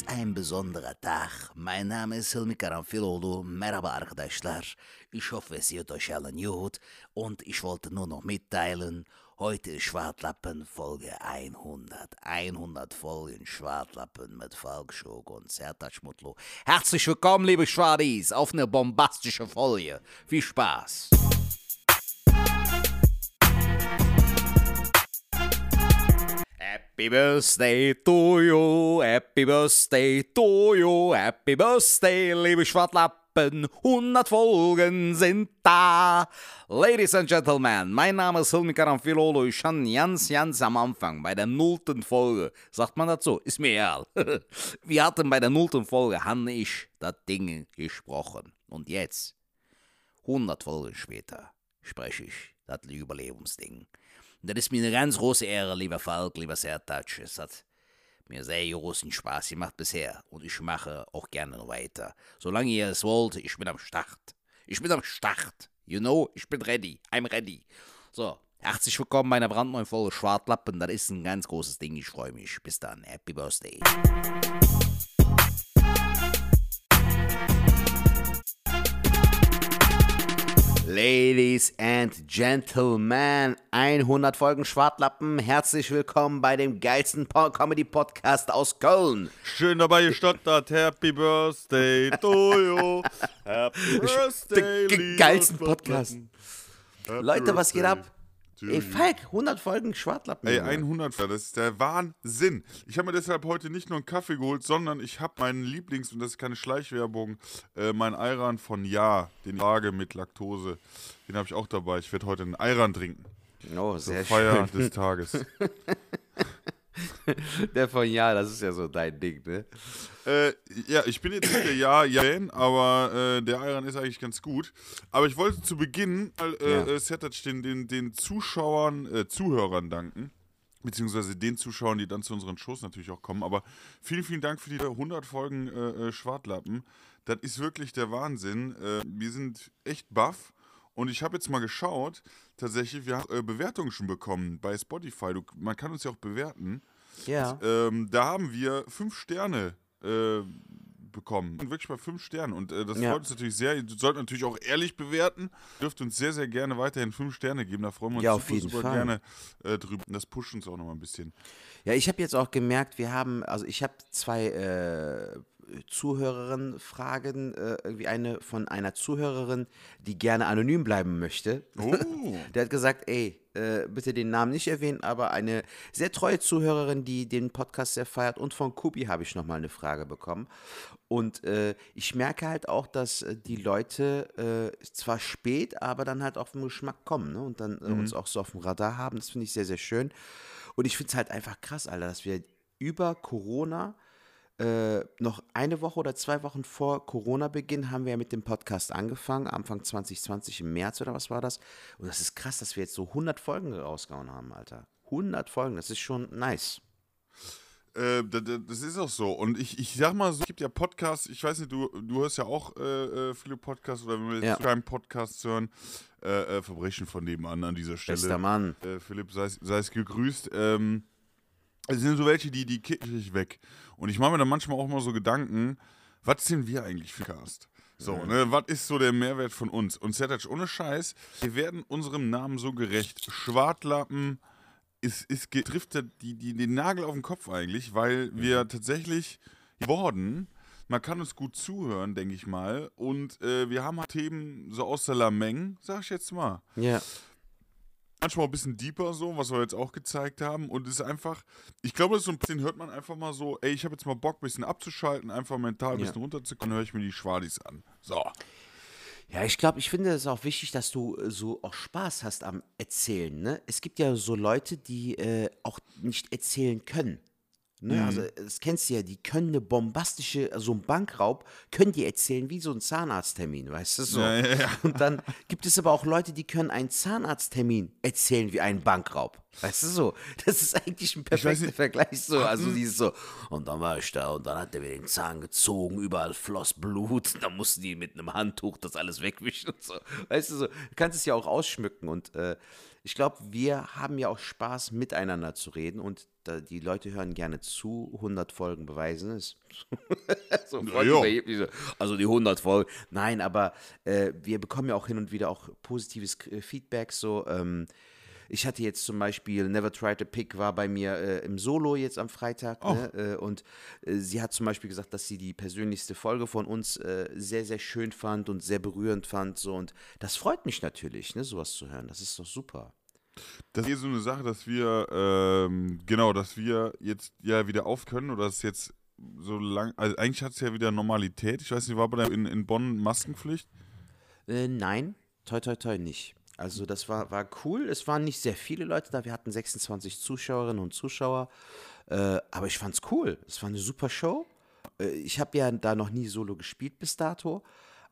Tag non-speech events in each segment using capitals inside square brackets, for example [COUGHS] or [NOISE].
ist ein besonderer Tag. Mein Name ist Hilmi Karamfilolu. Merhaba arkadaşlar. Ich hoffe, es geht euch allen gut. Und ich wollte nur noch mitteilen, heute ist Schwartlappen Folge 100. 100 Folgen Schwartlappen mit Falk Schog und Sertac Mutlu. Herzlich willkommen, liebe Schwadis, auf eine bombastische Folge. Viel Spaß. Happy birthday to you, happy birthday to you, happy birthday, liebe Schwartlappen, 100 Folgen sind da. Ladies and Gentlemen, mein Name ist Hilmi Karamfilolo, ich stand ganz, ganz am Anfang, bei der nullten Folge. Sagt man dazu? Ist mir egal. [LAUGHS] Wir hatten bei der nullten Folge, han ich das Ding gesprochen. Und jetzt, 100 Folgen später, spreche ich das Überlebensding. Das ist mir eine ganz große Ehre, lieber Falk, lieber Sertac. Es hat mir sehr großen Spaß gemacht bisher und ich mache auch gerne weiter. Solange ihr es wollt, ich bin am Start. Ich bin am Start. You know, ich bin ready. I'm ready. So, herzlich willkommen bei einer brandneuen Folge Schwartlappen. Das ist ein ganz großes Ding. Ich freue mich. Bis dann. Happy Birthday. Ladies and Gentlemen, 100 Folgen Schwartlappen. Herzlich willkommen bei dem geilsten po Comedy Podcast aus Köln. Schön dabei gestottert. Happy Birthday to you. Happy [LAUGHS] Birthday, lieber geilsten. Podcast. Happy Leute, was geht ab? Ey. Falk, 100 Folgen Schwartlappen. Ey, Junge. 100, das ist der Wahnsinn. Ich habe mir deshalb heute nicht nur einen Kaffee geholt, sondern ich habe meinen Lieblings, und das ist keine Schleichwerbung, äh, meinen Ayran von Ja, den Lage mit Laktose. Den habe ich auch dabei. Ich werde heute einen Ayran trinken. Oh, Zur sehr Feier schön. des Tages. [LAUGHS] Der von ja, das ist ja so dein Ding, ne? Äh, ja, ich bin jetzt nicht der Ja-Fan, aber äh, der Ayran ist eigentlich ganz gut. Aber ich wollte zu Beginn äh, Ja. äh, Sertac den, den, den Zuschauern, äh, Zuhörern danken. Beziehungsweise den Zuschauern, die dann zu unseren Shows natürlich auch kommen. Aber vielen, vielen Dank für die 100 Folgen äh, äh, Schwartlappen. Das ist wirklich der Wahnsinn. Äh, wir sind echt baff. Und ich habe jetzt mal geschaut, tatsächlich, wir haben Bewertungen schon bekommen bei Spotify. Du, man kann uns ja auch bewerten. Ja. Ähm, da haben wir fünf Sterne äh, bekommen. Wirklich bei fünf Sternen. Und äh, das Ja. freut uns natürlich sehr. Ihr sollt natürlich auch ehrlich bewerten. Ihr dürft uns sehr, sehr gerne weiterhin fünf Sterne geben. Da freuen wir uns Ja, auf super, jeden super Fall. gerne äh, drüber. Das pusht uns auch noch mal ein bisschen. Ja, ich habe jetzt auch gemerkt, wir haben, also ich habe zwei äh, Zuhörerinnen-Fragen, äh, irgendwie eine von einer Zuhörerin, die gerne anonym bleiben möchte. Oh. [LAUGHS] Der hat gesagt, ey, äh, bitte den Namen nicht erwähnen, aber eine sehr treue Zuhörerin, die den Podcast sehr feiert. Und von Kubi habe ich nochmal eine Frage bekommen. Und äh, ich merke halt auch, dass äh, die Leute äh, zwar spät, aber dann halt auf den Geschmack kommen ne? und dann äh, uns auch so auf dem Radar haben. Das finde ich sehr, sehr schön. Und ich finde es halt einfach krass, Alter, dass wir über Corona äh, noch eine Woche oder zwei Wochen vor Corona-Beginn haben wir ja mit dem Podcast angefangen, Anfang 2020 im März oder was war das? Und das ist krass, dass wir jetzt so 100 Folgen rausgehauen haben, Alter. 100 Folgen, das ist schon nice. Äh, da- da- das ist auch so. Und ich, ich sag mal so, es gibt ja Podcasts, ich weiß nicht, du, du hörst ja auch äh, äh, viele Podcasts oder wenn wir Ja. jetzt keinen Podcast hören, äh, äh, Verbrechen von nebenan an dieser Stelle. Bester Mann. Philipp, sei, sei es gegrüßt. Ähm, es sind so welche, die, die kicken ich weg. Und ich mache mir dann manchmal auch mal so Gedanken, was sind wir eigentlich für Cast? So, ne, was ist so der Mehrwert von uns? Und Sertac, ohne Scheiß, wir werden unserem Namen so gerecht. Schwartlappen ist, ist, trifft die, die, den Nagel auf den Kopf eigentlich, weil wir tatsächlich geworden, man kann uns gut zuhören, denke ich mal. Und äh, wir haben halt Themen so aus der Lameng, sag ich jetzt mal Ja. Manchmal ein bisschen deeper so, was wir jetzt auch gezeigt haben. Und es ist einfach, ich glaube, das ist so ein bisschen, hört man einfach mal so, ey, ich habe jetzt mal Bock, ein bisschen abzuschalten, einfach mental ein Ja. bisschen runterzukommen, höre ich mir die Schwadis an. So. Ja, ich glaube, ich finde es auch wichtig, dass du äh, so auch Spaß hast am Erzählen. Ne? Es gibt ja so Leute, die äh, auch nicht erzählen können. Ne? Also, das kennst du ja, die können eine bombastische, so ein Bankraub, können die erzählen wie so ein Zahnarzttermin, weißt du so. Ja, ja, ja. Und dann gibt es aber auch Leute, die können einen Zahnarzttermin erzählen wie einen Bankraub. Weißt du so? Das ist eigentlich ein perfekter Vergleich so. Also dieses so, und dann war ich da und dann hat er mir den Zahn gezogen, überall floss Blut. Dann mussten die mit einem Handtuch das alles wegwischen und so. Weißt du so, du kannst es ja auch ausschmücken und äh, ich glaube, wir haben ja auch Spaß, miteinander zu reden und da, die Leute hören gerne zu. 100 Folgen beweisen es. [LAUGHS] so, ja, also die 100 Folgen. Nein, aber äh, wir bekommen ja auch hin und wieder auch positives Feedback. So, ähm, ich hatte jetzt zum Beispiel Never Try to Pick war bei mir äh, im Solo jetzt am Freitag. Oh. Ne? Äh, und äh, sie hat zum Beispiel gesagt, dass sie die persönlichste Folge von uns äh, sehr, sehr schön fand und sehr berührend fand. So. Und das freut mich natürlich, ne, sowas zu hören. Das ist doch super. Das ist eh so eine Sache, dass wir, ähm, genau, dass wir jetzt ja wieder auf können oder dass jetzt so lang, also eigentlich hat es ja wieder Normalität. Ich weiß nicht, war bei der in, in Bonn Maskenpflicht? Äh, nein, toi, toi, toi, nicht. Also das war, war cool. Es waren nicht sehr viele Leute da. Wir hatten 26 Zuschauerinnen und Zuschauer. Äh, aber ich fand's cool. Es war eine super Show. Äh, ich habe ja da noch nie Solo gespielt bis dato.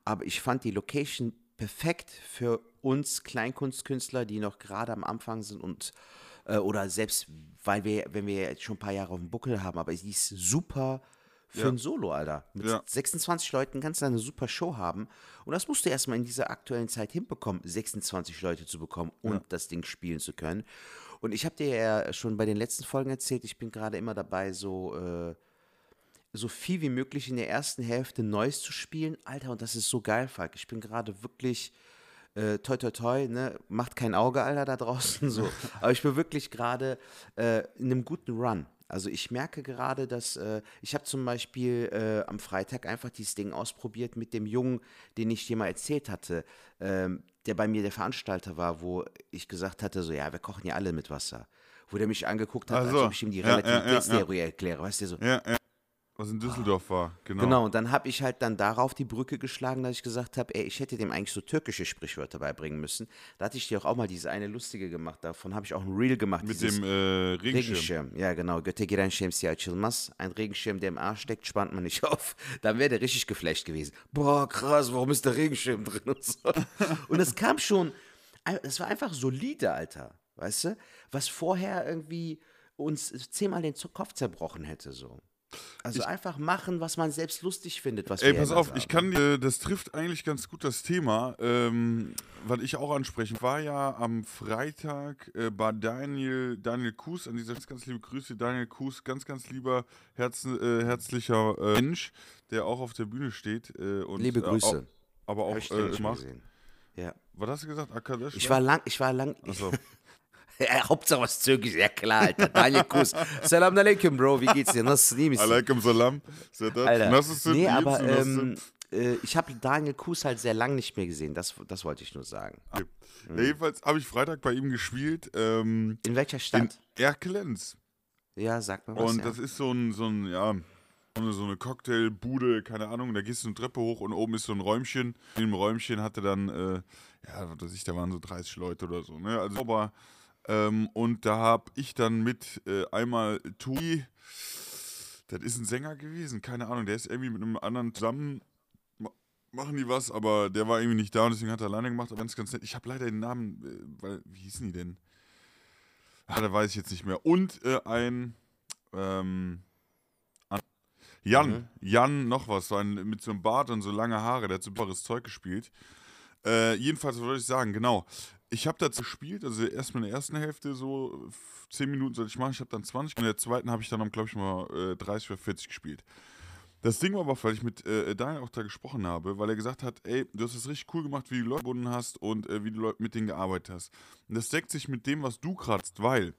Aber ich fand die Location perfekt für uns Kleinkunstkünstler, die noch gerade am Anfang sind und äh, oder selbst, weil wir, wenn wir jetzt schon ein paar Jahre auf dem Buckel haben, aber sie ist super für Ja. ein Solo, Alter. Mit Ja. 26 Leuten kannst du eine super Show haben. Und das musst du erstmal in dieser aktuellen Zeit hinbekommen, 26 Leute zu bekommen und das Ding spielen zu können. Und ich habe dir ja schon bei den letzten Folgen erzählt, ich bin gerade immer dabei, so, äh, so viel wie möglich in der ersten Hälfte Neues zu spielen. Alter, und das ist so geil, Falk. Ich bin gerade wirklich äh, toi toi toi, ne, macht kein Auge, Alter, da draußen so. [LAUGHS] Aber ich bin wirklich gerade äh, in einem guten Run. Also ich merke gerade, dass äh, ich habe zum Beispiel äh, am Freitag einfach dieses Ding ausprobiert mit dem Jungen, den ich dir mal erzählt hatte, ähm, der bei mir der Veranstalter war, wo ich gesagt hatte, so ja, wir kochen ja alle mit Wasser. Wo der mich angeguckt hat, Ach als ob ich ihm die Ja, ja, ja, ja. Relativitätstheorie erkläre, weißt du, so. Was in Düsseldorf war, genau. Genau, und dann habe ich halt dann darauf die Brücke geschlagen, dass ich gesagt habe, ey, ich hätte dem eigentlich so türkische Sprichwörter beibringen müssen. Da hatte ich dir auch, auch mal diese eine lustige gemacht. Davon habe ich auch ein Reel gemacht. Mit dem äh, Regenschirm. Regenschirm. Ja, genau. Götte giren şemsiye açılmaz. Ein Regenschirm, der im Arsch steckt, spannt man nicht [LAUGHS] auf. Dann wäre der richtig geflasht gewesen. Boah, krass, warum ist der Regenschirm [LAUGHS] drin und so. Und es kam schon, es war einfach solide, Alter. Weißt du? Was vorher irgendwie uns zehnmal den Kopf zerbrochen hätte, so. Also einfach machen, was man selbst lustig findet, was Ey, pass auf, sagen. ich kann dir, das trifft eigentlich ganz gut das Thema, ähm, was ich auch ansprechen. War ja am Freitag äh, bei Daniel, Daniel Kuhs, an dieser ganz, ganz liebe Grüße, Daniel Kuhs, ganz, ganz lieber, herzen, äh, herzlicher äh, Mensch, der auch auf der Bühne steht. Äh, und, Liebe äh, Grüße. Auch, aber auch ich äh, macht. Ja. Was hast du gesagt? Akadesh? Ich war lang, ich war lang. Achso. [LAUGHS] Ja, [LAUGHS] Hauptsache was Türkisch, ja klar, Alter. Daniel Kuss. [LAUGHS] Salam alaikum, Bro, wie geht's dir? Nasıl, iyi misin? Alaikum Salam. Alter. Nasılsın? Nee, aber? Nasılsın? ähm, äh, ich habe Daniel Kuss halt sehr lang nicht mehr gesehen. Das, das wollte ich nur sagen. Okay. Ja, jedenfalls habe ich Freitag bei ihm gespielt. Ähm, In welcher in Stadt? Erkelenz. ja, sag mal was. Und ja. das ist so ein, so ein, ja, so eine, so eine Cocktailbude, keine Ahnung, da gehst du eine Treppe hoch und oben ist so ein Räumchen. In dem Räumchen hatte dann, äh, ja, was weiß ich, da waren so 30 Leute oder so, ne? Also aber, ähm, und da habe ich dann mit äh, einmal Tui, das ist ein Sänger gewesen, keine Ahnung, der ist irgendwie mit einem anderen zusammen. ma- Machen die was, aber der war irgendwie nicht da und deswegen hat er alleine gemacht, aber ganz, ganz nett. Ich habe leider den Namen, äh, weil, wie hießen die denn? Ah, da weiß ich jetzt nicht mehr. Und äh, ein ähm, an- Jan, Mhm. Jan noch was, so ein, mit so einem Bart und so lange Haare, der hat superes Zeug gespielt. Äh, jedenfalls, wollte ich sagen, genau. Ich habe dazu gespielt, also erstmal in der ersten Hälfte so f- 10 Minuten sollte ich machen, ich habe dann 20 und in der zweiten habe ich dann, glaube ich, mal äh, 30 oder 40 gespielt. Das Ding war aber, weil ich mit äh, Daniel auch da gesprochen habe, weil er gesagt hat, ey, du hast es richtig cool gemacht, wie du Leute gebunden hast und äh, wie du Leute mit denen gearbeitet hast. Und das deckt sich mit dem, was du kratzt, weil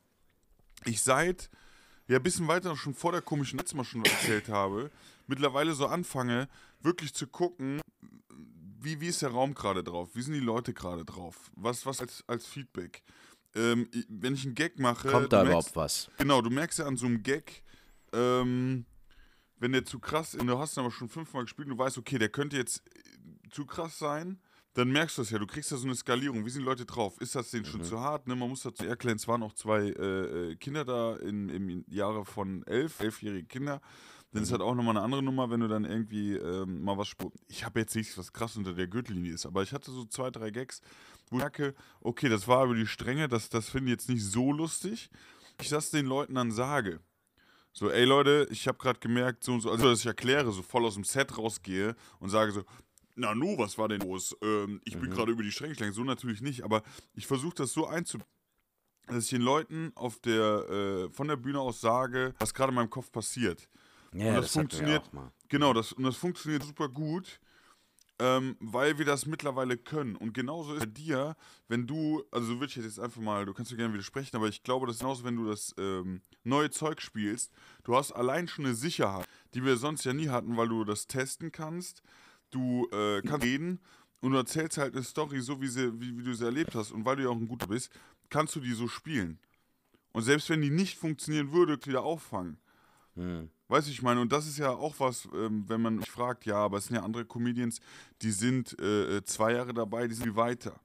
ich seit, ja, ein bisschen weiter schon vor der komischen letztes Mal schon erzählt habe, mittlerweile so anfange, wirklich zu gucken, wie, wie ist der Raum gerade drauf? Wie sind die Leute gerade drauf? Was, was als, als Feedback? Ähm, wenn ich einen Gag mache. Kommt da merkst- überhaupt was? Genau, du merkst ja an so einem Gag, ähm, wenn der zu krass ist, du hast ihn aber schon fünfmal gespielt und du weißt, okay, der könnte jetzt äh, zu krass sein, dann merkst du das ja. Du kriegst ja so eine Skalierung. Wie sind die Leute drauf? Ist das denen schon zu hart? Ne? Man muss dazu erklären, es waren auch zwei äh, äh, Kinder da in, im Jahre von elf, elfjährige Kinder. Dann ist halt auch nochmal eine andere Nummer, wenn du dann irgendwie ähm, mal was. Ich habe jetzt nichts, was krass unter der Gürtellinie ist, aber ich hatte so zwei, drei Gags, wo ich merke, okay, das war über die Stränge, das, das finde ich jetzt nicht so lustig. Ich das den Leuten dann sage. So, ey Leute, ich habe gerade gemerkt, so und so, also dass ich erkläre, so voll aus dem Set rausgehe und sage so, na nu, was war denn los? Ähm, ich bin gerade über die Stränge geschlagen. So natürlich nicht, aber ich versuche das so einzubauen dass ich den Leuten auf der, äh, von der Bühne aus sage, was gerade in meinem Kopf passiert. Ja, und das, das funktioniert, genau, das, und das funktioniert super gut, ähm, weil wir das mittlerweile können. Und genauso ist bei dir, wenn du, also so würde ich jetzt einfach mal, du kannst dir gerne widersprechen, aber ich glaube, das ist genauso, wenn du das ähm, neue Zeug spielst, du hast allein schon eine Sicherheit, die wir sonst ja nie hatten, weil du das testen kannst, du äh, kannst reden und du erzählst halt eine Story so, wie, sie, wie, wie du sie erlebt hast. Und weil du ja auch ein guter bist, kannst du die so spielen. Und selbst wenn die nicht funktionieren würde, wieder auffangen. Weißt du, ich meine, und das ist ja auch was, ähm, wenn man mich fragt, ja, aber es sind ja andere Comedians, die sind äh, äh, zwei Jahre dabei, die sind viel weiter.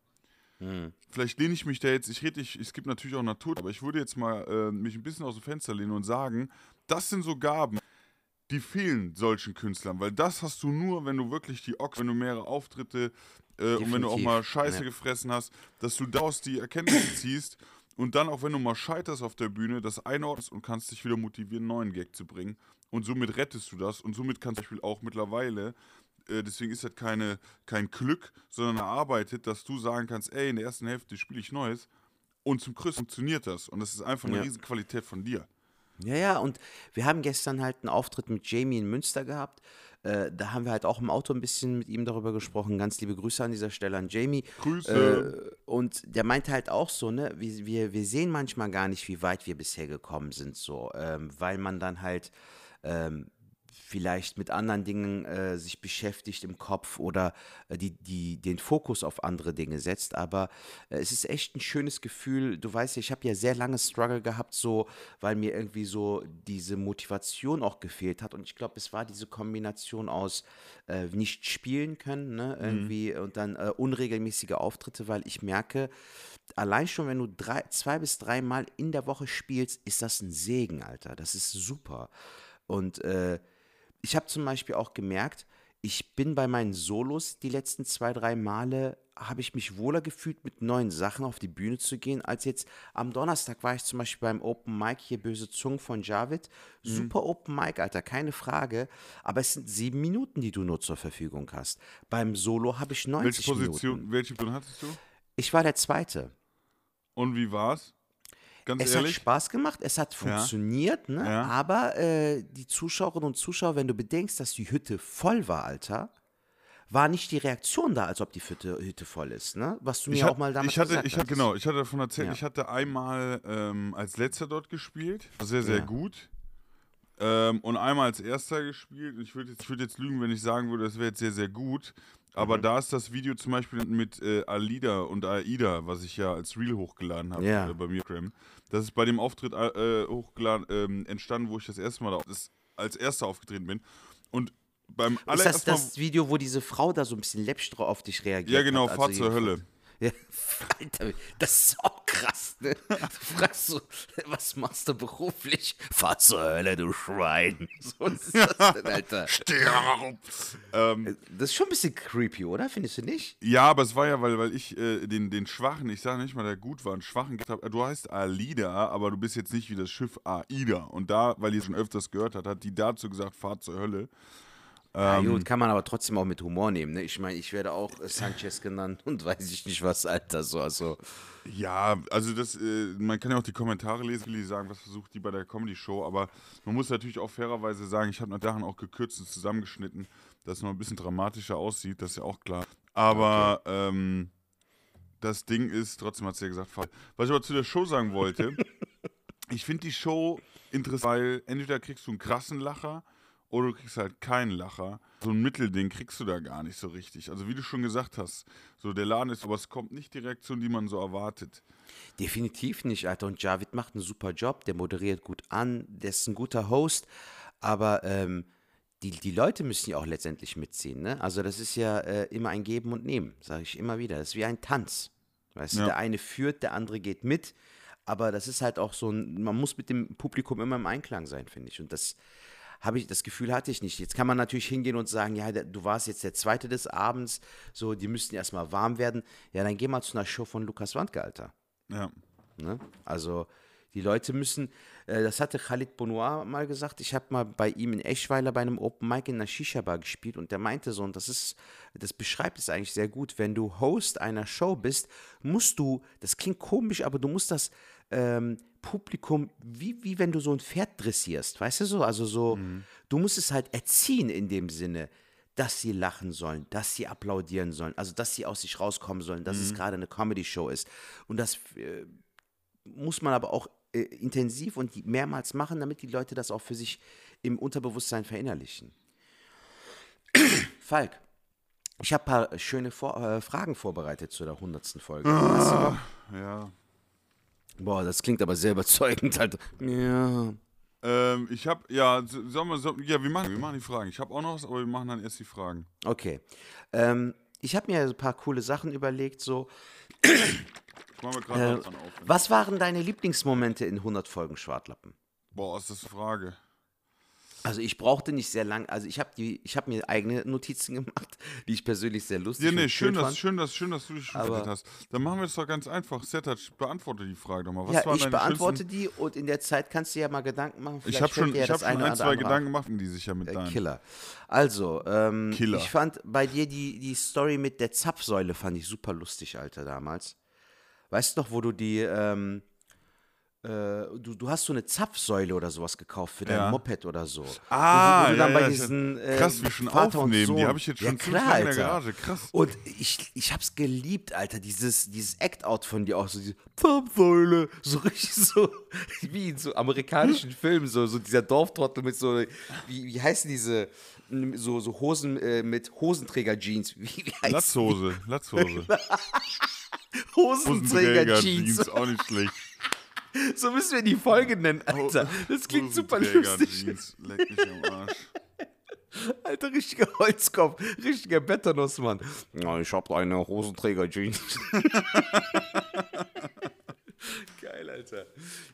Vielleicht lehne ich mich da jetzt, ich rede, ich, es gibt natürlich auch Natur, aber ich würde jetzt mal äh, mich ein bisschen aus dem Fenster lehnen und sagen, das sind so Gaben, die fehlen solchen Künstlern, weil das hast du nur, wenn du wirklich die Ochs, wenn du mehrere Auftritte äh, und wenn du auch mal Scheiße ja. gefressen hast, dass du daraus die Erkenntnisse ziehst und dann auch wenn du mal scheiterst auf der Bühne, das einordnest und kannst dich wieder motivieren, einen neuen Gag zu bringen und somit rettest du das und somit kannst du zum Beispiel auch mittlerweile äh, deswegen ist das keine, kein Glück, sondern erarbeitet, dass du sagen kannst, ey, in der ersten Hälfte spiele ich Neues und zum Größten funktioniert das. Und das ist einfach eine Ja. riesen Qualität von dir. Ja, ja, und wir haben gestern halt einen Auftritt mit Jamie in Münster gehabt. Äh, da haben wir halt auch im Auto ein bisschen mit ihm darüber gesprochen. Ganz liebe Grüße an dieser Stelle an Jamie. Grüße. Äh, und der meinte halt auch so, ne, wir, wir, wir sehen manchmal gar nicht, wie weit wir bisher gekommen sind, so, ähm, weil man dann halt ähm, vielleicht mit anderen Dingen äh, sich beschäftigt im Kopf oder äh, die, die, den Fokus auf andere Dinge setzt. Aber äh, es ist echt ein schönes Gefühl. Du weißt ja, ich habe ja sehr lange Struggle gehabt, so, weil mir irgendwie so diese Motivation auch gefehlt hat. Und ich glaube, es war diese Kombination aus äh, nicht spielen können, ne, irgendwie und dann äh, unregelmäßige Auftritte, weil ich merke, allein schon, wenn du drei, zwei bis dreimal in der Woche spielst, ist das ein Segen, Alter. Das ist super. Und äh, ich habe zum Beispiel auch gemerkt, ich bin bei meinen Solos die letzten zwei, drei Male, habe ich mich wohler gefühlt, mit neuen Sachen auf die Bühne zu gehen, als jetzt am Donnerstag war ich zum Beispiel beim Open Mic hier Böse Zungen von Javid. Super Open Mic, Alter, keine Frage. Aber es sind sieben Minuten, die du nur zur Verfügung hast. Beim Solo habe ich 90 Welche Position, Minuten. welche Position hattest du? Ich war der Zweite. Und wie war's? Ganz Es hat ehrlich? Spaß gemacht, es hat funktioniert, ne? Ja. aber äh, die Zuschauerinnen und Zuschauer, wenn du bedenkst, dass die Hütte voll war, Alter, war nicht die Reaktion da, als ob die Hütte, Hütte voll ist, ne? Was du mir ich, auch hat, mal damals ich hatte, gesagt ich hatte, hast. genau, ich hatte davon erzählt, Ja. ich hatte einmal ähm, als letzter dort gespielt, war sehr, sehr Ja. gut. Ähm, und einmal als erster gespielt. Ich würde jetzt, ich würd jetzt lügen, wenn ich sagen würde, das wäre jetzt sehr, sehr gut. Aber Mhm. da ist das Video zum Beispiel mit äh, Alida und Aida, was ich ja als Reel hochgeladen habe Ja. äh, bei mir. Das ist bei dem Auftritt äh, hochgeladen, ähm, entstanden, wo ich das erste Mal da, das, als erster aufgetreten bin. Und beim Ist das das Video, wo diese Frau da so ein bisschen läppsch auf dich reagiert Ja, genau, hat? Fahrt zur Hölle. [LAUGHS] Ja, Alter, das ist auch krass, ne? Du fragst so, was machst du beruflich? Fahr zur Hölle, du Schwein. [LAUGHS] So, ist das denn, Alter? Stirb! ähm, Das ist schon ein bisschen creepy, oder? Findest du nicht? Ja, aber es war ja, weil, weil ich äh, den, den Schwachen, ich sage nicht mal, der gut war, einen Schwachen gehabt habe. Du heißt Alida, aber du bist jetzt nicht wie das Schiff Aida. Und da, weil ihr schon öfters gehört hat, hat die dazu gesagt, fahrt zur Hölle. Ja, Ähm, gut, kann man aber trotzdem auch mit Humor nehmen, ne? Ich meine, ich werde auch äh, Sanchez genannt [LAUGHS] und weiß ich nicht was, Alter, so, also. Ja, also das, äh, man kann ja auch die Kommentare lesen, die sagen, was versucht die bei der Comedy-Show, aber man muss natürlich auch fairerweise sagen, ich habe nach Sachen auch gekürzt und zusammengeschnitten, dass es noch ein bisschen dramatischer aussieht, das ist ja auch klar. Aber ähm, das Ding ist, trotzdem hat sie ja gesagt, was ich aber zu der Show sagen wollte, [LAUGHS] ich finde die Show interessant, weil entweder kriegst du einen krassen Lacher oder du kriegst halt keinen Lacher. So ein Mittelding kriegst du da gar nicht so richtig. Also wie du schon gesagt hast, so der Laden ist, aber es kommt nicht die Reaktion, die man so erwartet. Definitiv nicht, Alter. Und Javid macht einen super Job, der moderiert gut an, der ist ein guter Host, aber ähm, die, die Leute müssen ja auch letztendlich mitziehen, ne? Also das ist ja äh, immer ein Geben und Nehmen, sage ich immer wieder. Das ist wie ein Tanz. Weißt du, Ja. der eine führt, der andere geht mit, aber das ist halt auch so ein, man muss mit dem Publikum immer im Einklang sein, finde ich. Und das habe ich, das Gefühl hatte ich nicht. Jetzt kann man natürlich hingehen und sagen, ja, du warst jetzt der Zweite des Abends, so, die müssten erstmal warm werden. Ja, dann geh mal zu einer Show von Lukas Wandke, Alter. Ja. Ne? Also die Leute müssen, äh, das hatte Khalid Bonoir mal gesagt, ich habe mal bei ihm in Eschweiler bei einem Open Mic in einer Shisha-Bar gespielt und der meinte so, und das ist, das beschreibt es eigentlich sehr gut, wenn du Host einer Show bist, musst du, das klingt komisch, aber du musst das ähm, Publikum, wie, wie wenn du so ein Pferd dressierst, weißt du so, also so, du musst es halt erziehen in dem Sinne, dass sie lachen sollen, dass sie applaudieren sollen, also dass sie aus sich rauskommen sollen, dass es gerade eine Comedy-Show ist. Und das äh, muss man aber auch äh, intensiv und mehrmals machen, damit die Leute das auch für sich im Unterbewusstsein verinnerlichen. Falk, ich habe ein paar schöne Vor äh, Fragen vorbereitet zu der 100. Folge. Bock? Ja. Boah, das klingt aber sehr überzeugend. Alter. Ja. Ähm, ich hab, ja, sollen wir, so, ja, wir machen, wir machen die Fragen. Ich habe auch noch was, aber wir machen dann erst die Fragen. Okay. Ähm, ich habe mir ein paar coole Sachen überlegt. So, Ich mache mir gerade äh, was dran auf. was waren deine Lieblingsmomente in 100 Folgen Schwartlappen? Boah, ist das eine Frage. Also ich brauchte nicht sehr lang, also ich habe die, ich habe mir eigene Notizen [LAUGHS] gemacht, die ich persönlich sehr lustig Ja, nee, und schön, dass, fand. schön, dass, schön, dass du dich verletzt hast. Dann machen wir es doch ganz einfach. Sertac, beantworte die Frage doch mal. Was ja, ich beantworte die und in der Zeit kannst du ja mal Gedanken machen. Ich vielleicht habe fällt schon, ja ich hab schon ein, zwei andere Gedanken gemacht, die sich ja mit Äh, deinen. Killer. Also, ähm, Killer. ich fand bei dir die, die Story mit der Zapfsäule fand ich super lustig, Alter, damals. Weißt du noch, wo du die, ähm, äh, du, du hast so eine Zapfsäule oder sowas gekauft für dein Ja. Moped oder so. Ah, du dann ja, ja, diesen, äh, krass, wie schon Vater und aufnehmen. Die habe ich jetzt schon ja, klar, in der. Garage. Krass. Und ich, ich hab's geliebt, Alter, dieses, dieses Act-Out von dir auch, so diese Zapfsäule, so richtig so, [LAUGHS] wie in so amerikanischen Filmen, so, so dieser Dorftrottel mit so, wie, wie heißen diese, so, so Hosen, äh, mit Hosenträger-Jeans, [LAUGHS] wie, wie heißt Latzhose, Latzhose. [LAUGHS] Hosenträger-Jeans, Jeans, auch nicht schlecht. So müssen wir die Folge nennen, Alter, das klingt super Hosenträger, lustig, leck mich am Arsch. [LAUGHS] Alter, richtiger Holzkopf, richtiger Betanos-Mann. Ja, ich hab eine Hosenträger-Jeans. [LAUGHS] Geil, Alter.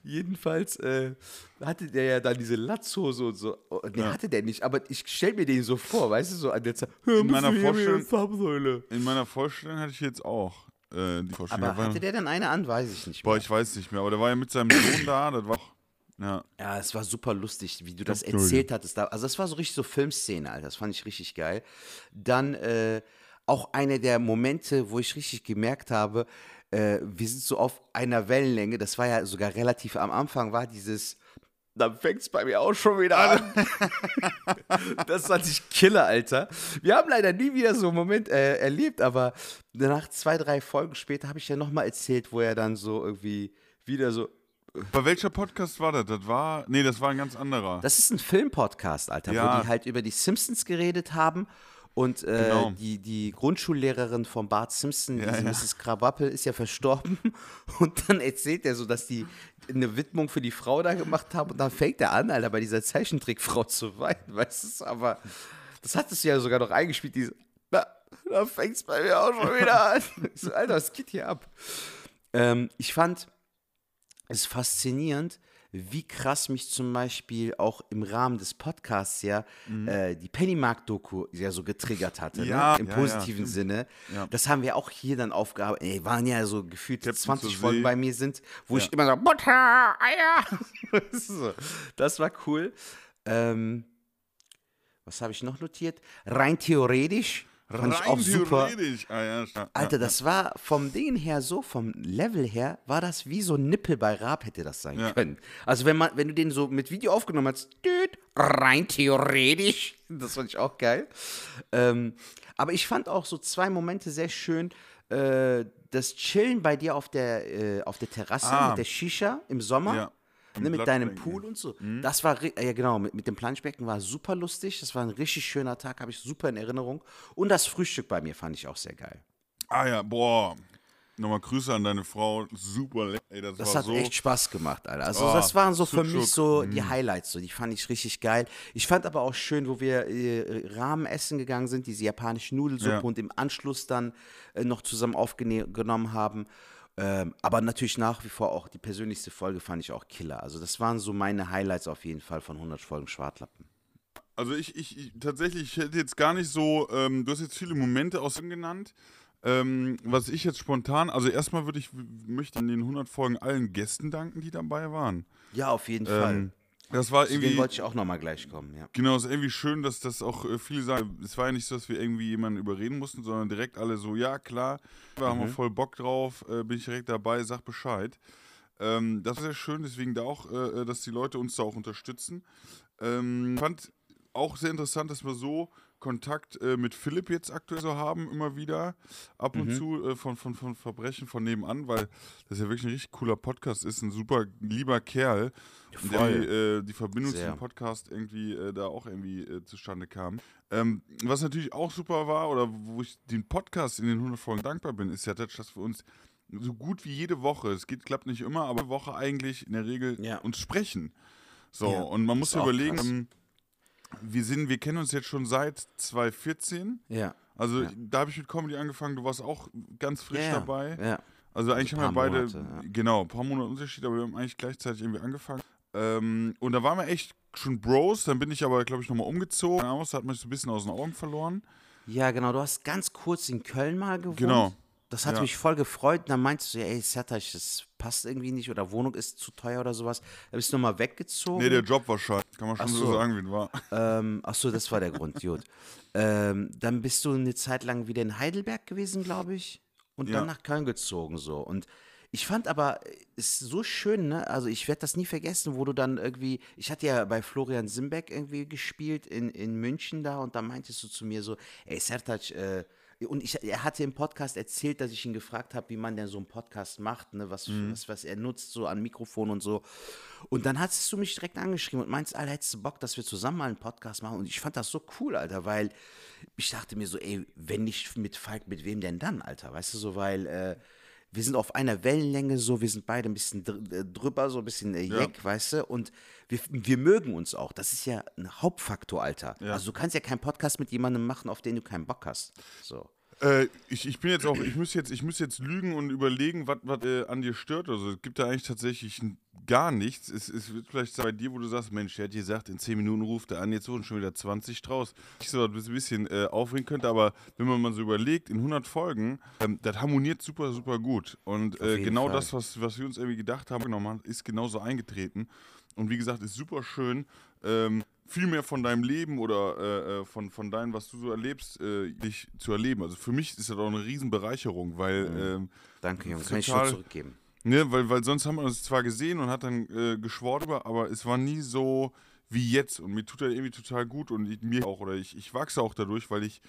Jedenfalls äh, hatte der ja dann diese Latzhose und so. Oh, nee, hatte der nicht, aber ich stell mir den so vor, weißt du, so an der Zeit. Hör, In meiner Vorstellung-. In meiner Vorstellung hatte ich jetzt auch äh, die Vorstellung. Aber hatte der dann eine an, weiß ich nicht Boah, mehr. ich weiß nicht mehr, aber der war ja mit seinem Sohn da, das war. Ja. Ja, es war super lustig, wie du das Absolut. erzählt hattest. Also das war so richtig so Filmszene, Alter. Das fand ich richtig geil. Dann äh, auch einer der Momente, wo ich richtig gemerkt habe, äh, wir sind so auf einer Wellenlänge. Das war ja sogar relativ am Anfang, war dieses, dann fängt es bei mir auch schon wieder an. [LAUGHS] das fand ich Killer, Alter. Wir haben leider nie wieder so einen Moment äh, erlebt, aber nach zwei, drei Folgen später habe ich ja nochmal erzählt, wo er dann so irgendwie wieder so, Bei welcher Podcast war das? Das war. Nee, das war ein ganz anderer. Das ist ein Filmpodcast, Alter, Ja. wo die halt über die Simpsons geredet haben. Und äh, Genau. die, die Grundschullehrerin von Bart Simpson, Ja, diese ja. Mrs. Krawappel, ist ja verstorben. [LAUGHS] Und dann erzählt er so, dass die eine Widmung für die Frau da gemacht haben. Und dann fängt er an, Alter, bei dieser Zeichentrickfrau [LAUGHS] zu weinen. Weißt du, aber das hattest du ja sogar noch eingespielt, diese. Na, da fängt es bei mir auch schon wieder an. [LAUGHS] Ich so, Alter, was geht hier ab? Ähm, ich fand es faszinierend, wie krass mich zum Beispiel auch im Rahmen des Podcasts ja äh, die Pennymark-Doku ja so getriggert hatte, Ja, ne? im ja, positiven ja, Sinne. Ja. Das haben wir auch hier dann aufgearbeitet. Ey, waren ja so gefühlt Captain 20 zur Folgen bei mir sind, wo ich immer so, Butter, Eier. [LAUGHS] so, das war cool. Ähm, was habe ich noch notiert? Rein theoretisch fand ich auch super. Ah, ja, Alter, das war vom Ding her so, vom Level her, war das wie so ein Nippel bei Raab hätte das sein Ja. können. Also wenn man, wenn du den so mit Video aufgenommen hast, düt, rein theoretisch, [LAUGHS] das fand ich auch geil. Ähm, aber ich fand auch so zwei Momente sehr schön. Äh, das Chillen bei dir auf der, äh, auf der Terrasse Ah. mit der Shisha im Sommer. Ja. Ne, mit deinem. Pool und so. Das war, ja genau, mit, mit dem Planschbecken war super lustig. Das war ein richtig schöner Tag, habe ich super in Erinnerung. Und das Frühstück bei mir fand ich auch sehr geil. Ah ja, boah. Nochmal Grüße an deine Frau. Super lecker. Das, Das hat so. echt Spaß gemacht, Alter. Also Oh, das waren so für mich so die Highlights, so die fand ich richtig geil. Ich fand aber auch schön, wo wir äh, Rahmen essen gegangen sind, diese japanische Nudelsuppe Ja. und im Anschluss dann äh, noch zusammen aufgenommen haben. Ähm, aber natürlich nach wie vor auch die persönlichste Folge fand ich auch Killer. Also das waren so meine Highlights auf jeden Fall von 100 Folgen Schwartlappen. Also ich, ich, ich tatsächlich, ich hätte jetzt gar nicht so, ähm, du hast jetzt viele Momente aus dem genannt. Ähm, was ich jetzt spontan, also erstmal würde ich, möchte an den 100 Folgen allen Gästen danken, die dabei waren. Ja, auf jeden Fall. Das war Zu irgendwie, wollte ich auch nochmal gleich kommen, ja. genau, es ist irgendwie schön, dass das auch äh, viele sagen. Es war ja nicht so, dass wir irgendwie jemanden überreden mussten, sondern direkt alle so, ja klar, wir haben wir voll Bock drauf, äh, bin ich direkt dabei, sag Bescheid. Ähm, das ist sehr schön, deswegen da auch, äh, dass die Leute uns da auch unterstützen. Ähm, fand auch sehr interessant, dass wir so Kontakt äh, mit Philipp jetzt aktuell so haben, immer wieder, ab und zu äh, von, von, von Verbrechen von nebenan, weil das ja wirklich ein richtig cooler Podcast ist, ein super lieber Kerl, und der, äh, die Verbindung Sehr. zum Podcast irgendwie äh, da auch irgendwie äh, zustande kam. Ähm, was natürlich auch super war, oder wo ich den Podcast in den 100 Folgen dankbar bin, ist ja, das, dass wir uns so gut wie jede Woche, es geht, klappt nicht immer, aber Woche eigentlich in der Regel Ja. uns sprechen. So, Ja, und man muss ja überlegen, ähm, wir sind, wir kennen uns jetzt schon seit 2014. Ja. Also Ja. da habe ich mit Comedy angefangen, du warst auch ganz frisch ja, dabei. Ja. Also eigentlich Also haben wir beide, Monate, ja. genau, ein paar Monate Unterschied, aber wir haben eigentlich gleichzeitig irgendwie angefangen. Ähm, und da waren wir echt schon Bros, dann bin ich aber, glaube ich, nochmal umgezogen. Da hat man sich so ein bisschen aus den Augen verloren. Ja, genau. Du hast ganz kurz in Köln mal gewohnt. Genau. Das hat Ja. mich voll gefreut. Und dann meinst du, ja, ey, Sertac, das passt irgendwie nicht oder Wohnung ist zu teuer oder sowas. Da bist du nochmal weggezogen. Nee, der Job war scheiße. Kann man schon so so. sagen, wie es war. ähm, ach so, das war der Grund, gut. Ähm, dann bist du eine Zeit lang wieder in Heidelberg gewesen, glaube ich. Und Ja. dann nach Köln gezogen, so. Und ich fand aber, es ist so schön, ne? Also ich werde das nie vergessen, wo du dann irgendwie, ich hatte ja bei Florian Simbeck irgendwie gespielt in, in München da und da meintest du zu mir so, ey Sertac, äh, und ich, er hatte im Podcast erzählt, dass ich ihn gefragt habe, wie man denn so einen Podcast macht, ne, was, was, was er nutzt, so an Mikrofon und so. Und dann hast du mich direkt angeschrieben und meinst, Alter, hättest du Bock, dass wir zusammen mal einen Podcast machen? Und ich fand das so cool, Alter, weil ich dachte mir so, ey, wenn nicht mit Falk, mit wem denn dann, Alter? Weißt du so, weil äh, wir sind auf einer Wellenlänge so, wir sind beide ein bisschen äh, drüber, so ein bisschen äh, jeck, weißt du? Und wir, wir mögen uns auch. Das ist ja ein Hauptfaktor, Alter. Also du kannst ja keinen Podcast mit jemandem machen, auf den du keinen Bock hast. So. Äh, ich, ich bin jetzt auch, ich muss jetzt, ich muss jetzt lügen und überlegen, was äh, an dir stört. Also es gibt da eigentlich tatsächlich gar nichts. Es, es wird vielleicht bei dir, wo du sagst, Mensch, der hat gesagt, in 10 Minuten ruft er an, jetzt wurden schon wieder 20 draus. Ich so, ein bisschen äh, aufregen könnte, aber wenn man mal so überlegt, in 100 Folgen, ähm, das harmoniert super, super gut. Und äh, genau Fall. das, was, was wir uns irgendwie gedacht haben, genommen haben, ist genauso eingetreten. Und wie gesagt, ist super schön. Ähm, viel mehr von deinem Leben oder äh, äh, von, von deinem, was du so erlebst, äh, dich zu erleben. Also für mich ist das auch eine Riesenbereicherung, weil, ähm, Danke, Junge. Das Kann ich total- zurückgeben. ne, weil, weil sonst haben wir uns zwar gesehen und hat dann äh, geschworen über, aber es war nie so wie jetzt. Und mir tut das irgendwie total gut und ich, mir auch, oder ich, ich wachse auch dadurch, weil ich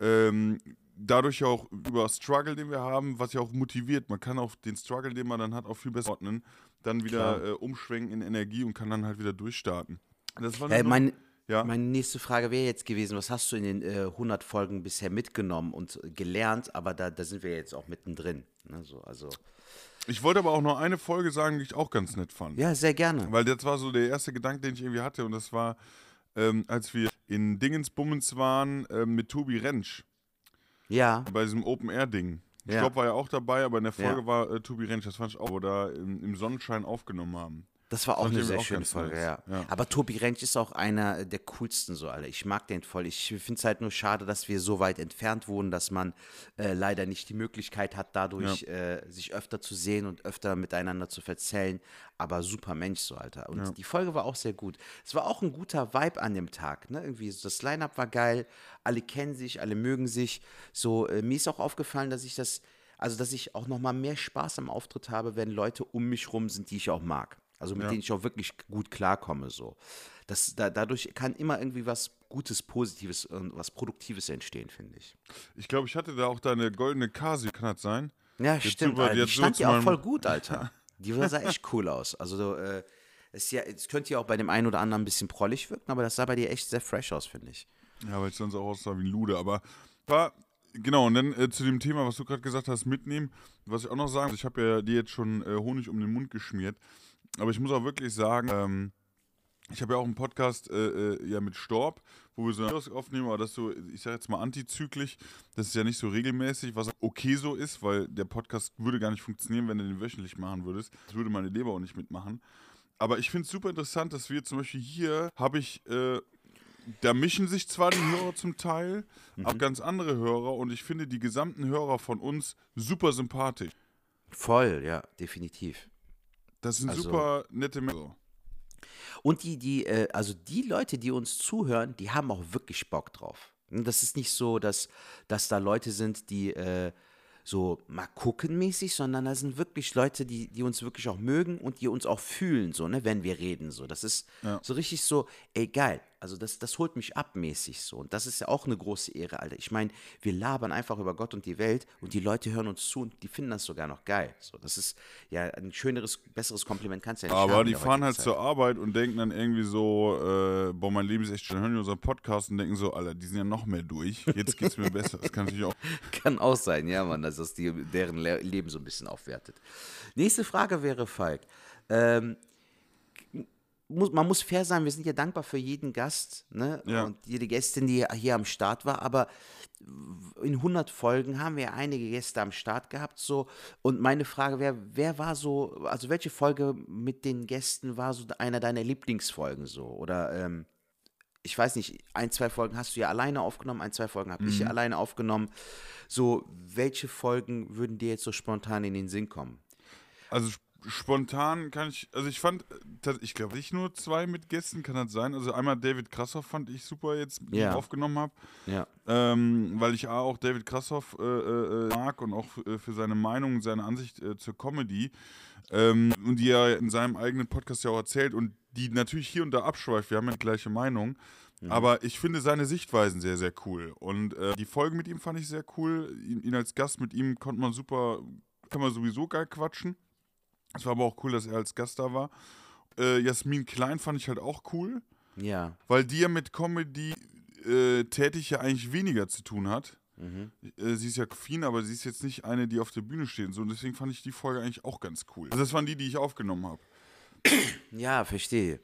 ähm, dadurch auch über Struggle, den wir haben, was ja auch motiviert. Man kann auch den Struggle, den man dann hat, auch viel besser ordnen, dann wieder äh, umschwenken in Energie und kann dann halt wieder durchstarten. Das war Äh, mein, ja. Meine nächste Frage wäre jetzt gewesen, was hast du in den äh, 100 Folgen bisher mitgenommen und gelernt? Aber da, da sind wir jetzt auch mittendrin. Ne, so, also, Ich wollte aber auch noch eine Folge sagen, die ich auch ganz nett fand. ja, sehr gerne. Weil das war so der erste Gedanke, den ich irgendwie hatte. Und das war, ähm, als wir in Dingensbummens waren ähm, mit Tobi Rentsch Ja, bei diesem Open-Air-Ding. Ich Ja. glaube, war ja auch dabei, aber in der Folge Ja. war äh, Tobi Rentsch, das fand ich auch, wo wir da im, im Sonnenschein aufgenommen haben. Das war auch eine sehr auch schöne Folge, ja. Ja. Aber Tobi Rentsch ist auch einer der coolsten so alle. Ich mag den voll. Ich finde es halt nur schade, dass wir so weit entfernt wohnen, dass man äh, leider nicht die Möglichkeit hat, dadurch äh, sich öfter zu sehen und öfter miteinander zu verzählen. Aber super Mensch so, Alter. Und die Folge war auch sehr gut. Es war auch ein guter Vibe an dem Tag. Ne? Irgendwie das Line-Up war geil. Alle kennen sich, alle mögen sich. So, äh, mir ist auch aufgefallen, dass ich das, also dass ich auch noch mal mehr Spaß am Auftritt habe, wenn Leute um mich rum sind, die ich auch mag. Also mit denen ich auch wirklich gut klarkomme. So. Das, da, dadurch kann immer irgendwie was Gutes, Positives und was Produktives entstehen, finde ich. Ich glaube, ich hatte da auch deine goldene Casio, kann das sein? Ja, Jetzt stimmt. Alter. Die stand ja auch voll gut, Alter. [LAUGHS] Die sah echt cool aus. Also, äh, es, ja, es könnte ja auch bei dem einen oder anderen ein bisschen prollig wirken, aber das sah bei dir echt sehr fresh aus, finde ich. Ja, weil ich sonst auch aussah wie ein Lude, aber war, genau, und dann äh, zu dem Thema, was du gerade gesagt hast, mitnehmen, was ich auch noch sagen, ich habe ja dir jetzt schon äh, Honig um den Mund geschmiert, aber ich muss auch wirklich sagen, ähm, ich habe ja auch einen Podcast äh, äh, ja mit Storb, wo wir so Videos aufnehmen, aber das so, ich sage jetzt mal antizyklisch, das ist ja nicht so regelmäßig, was okay so ist, weil der Podcast würde gar nicht funktionieren, wenn du den wöchentlich machen würdest. Das würde meine Leber auch nicht mitmachen. Aber ich finde es super interessant, dass wir zum Beispiel hier, habe ich äh, da mischen sich zwar die Hörer zum Teil, Mhm. auch ganz andere Hörer und ich finde die gesamten Hörer von uns super sympathisch. Voll, ja, definitiv. Das sind Also- super nette Menschen. Und die, die, äh, also die Leute, die uns zuhören, die haben auch wirklich Bock drauf. Und Das ist nicht so, dass, dass da Leute sind, die äh, so mal gucken mäßig, sondern da sind wirklich Leute, die, die uns wirklich auch mögen und die uns auch fühlen, so, ne, wenn wir reden. So. Das ist Ja. so richtig so, ey, geil. Also das, das holt mich ab mäßig so. Und das ist ja auch eine große Ehre, Alter. Ich meine, wir labern einfach über Gott und die Welt und die Leute hören uns zu und die finden das sogar noch geil. So, das ist ja ein schöneres, besseres Kompliment kannst du ja nicht Aber haben die fahren halt Zeit. zur Arbeit und denken dann irgendwie so, äh, boah, mein Leben ist echt schön, hören unseren Podcast und denken so, Alter, die sind ja noch mehr durch. Jetzt geht's mir besser. Das kann natürlich auch. [LAUGHS] Kann auch sein, ja, Mann, dass das die, deren Le Leben so ein bisschen aufwertet. Nächste Frage wäre, Falk. Ähm, muss, man muss fair sein, wir sind ja dankbar für jeden Gast ne? Ja. und jede Gästin, die hier am Start war, aber in 100 Folgen haben wir ja einige Gäste am Start gehabt so und meine Frage wäre, wer war so, also welche Folge mit den Gästen war so einer deiner Lieblingsfolgen so oder ähm, ich weiß nicht, ein, zwei Folgen hast du ja alleine aufgenommen, ein, zwei Folgen habe ich ja alleine aufgenommen. So, welche Folgen würden dir jetzt so spontan in den Sinn kommen? Also spontan kann ich, also ich fand, ich glaube nicht nur zwei mit Gästen, kann das sein. Also einmal David Krassoff fand ich super jetzt, Ja. ich aufgenommen habe. Ja. Ähm, weil ich auch David Krassoff äh, äh, mag und auch äh, für seine Meinung, und seine Ansicht äh, zur Comedy. Ähm, und die er in seinem eigenen Podcast ja auch erzählt und die natürlich hier und da abschweift. Wir haben ja die gleiche Meinung. Aber ich finde seine Sichtweisen sehr, sehr cool. Und äh, die Folge mit ihm fand ich sehr cool. Ihn, ihn als Gast mit ihm konnte man super, kann man sowieso geil quatschen. Es war aber auch cool, dass er als Gast da war. Äh, Jasmin Klein fand ich halt auch cool. Ja. Weil die ja mit Comedy äh, tätig ja eigentlich weniger zu tun hat. Äh, sie ist ja Queen, aber sie ist jetzt nicht eine, die auf der Bühne steht. So, und deswegen fand ich die Folge eigentlich auch ganz cool. Also das waren die, die ich aufgenommen habe. Ja, verstehe.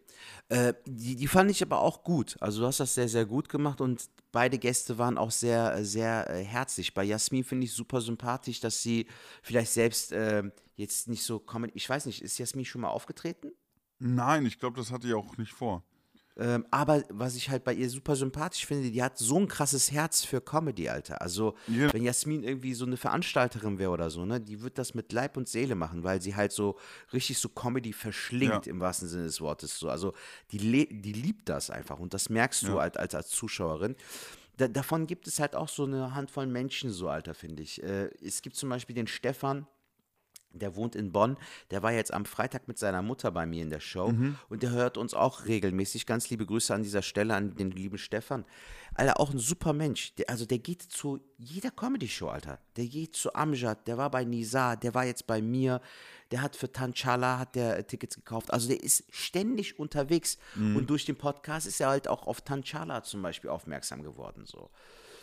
Äh, die, die fand ich aber auch gut. Also du hast das sehr, sehr gut gemacht und beide Gäste waren auch sehr, sehr äh, herzlich. Bei Jasmin finde ich super sympathisch, dass sie vielleicht selbst äh, jetzt nicht so Comedy. Ich weiß nicht, ist Jasmin schon mal aufgetreten? Nein, ich glaube, das hatte ich auch nicht vor. Ähm, aber was ich halt bei ihr super sympathisch finde, die hat so ein krasses Herz für Comedy, Alter. Also, Ja. wenn Jasmin irgendwie so eine Veranstalterin wäre oder so, ne, die wird das mit Leib und Seele machen, weil sie halt so richtig so Comedy verschlingt Ja. im wahrsten Sinne des Wortes. So. Also, die, die liebt das einfach und das merkst du Ja. halt als, als Zuschauerin. Da, davon gibt es halt auch so eine Handvoll Menschen, so, Alter, finde ich. Äh, es gibt zum Beispiel den Stefan, der wohnt in Bonn. Der war jetzt am Freitag mit seiner Mutter bei mir in der Show und der hört uns auch regelmäßig. Ganz liebe Grüße an dieser Stelle an den lieben Stefan. Alter, auch ein super Mensch. Der, also der geht zu jeder Comedy-Show, Alter. Der geht zu Amjad, der war bei Nizar, der war jetzt bei mir. Der hat für Tanchala hat der äh, Tickets gekauft. Also der ist ständig unterwegs. Und durch den Podcast ist er halt auch auf Tanchala zum Beispiel aufmerksam geworden. So.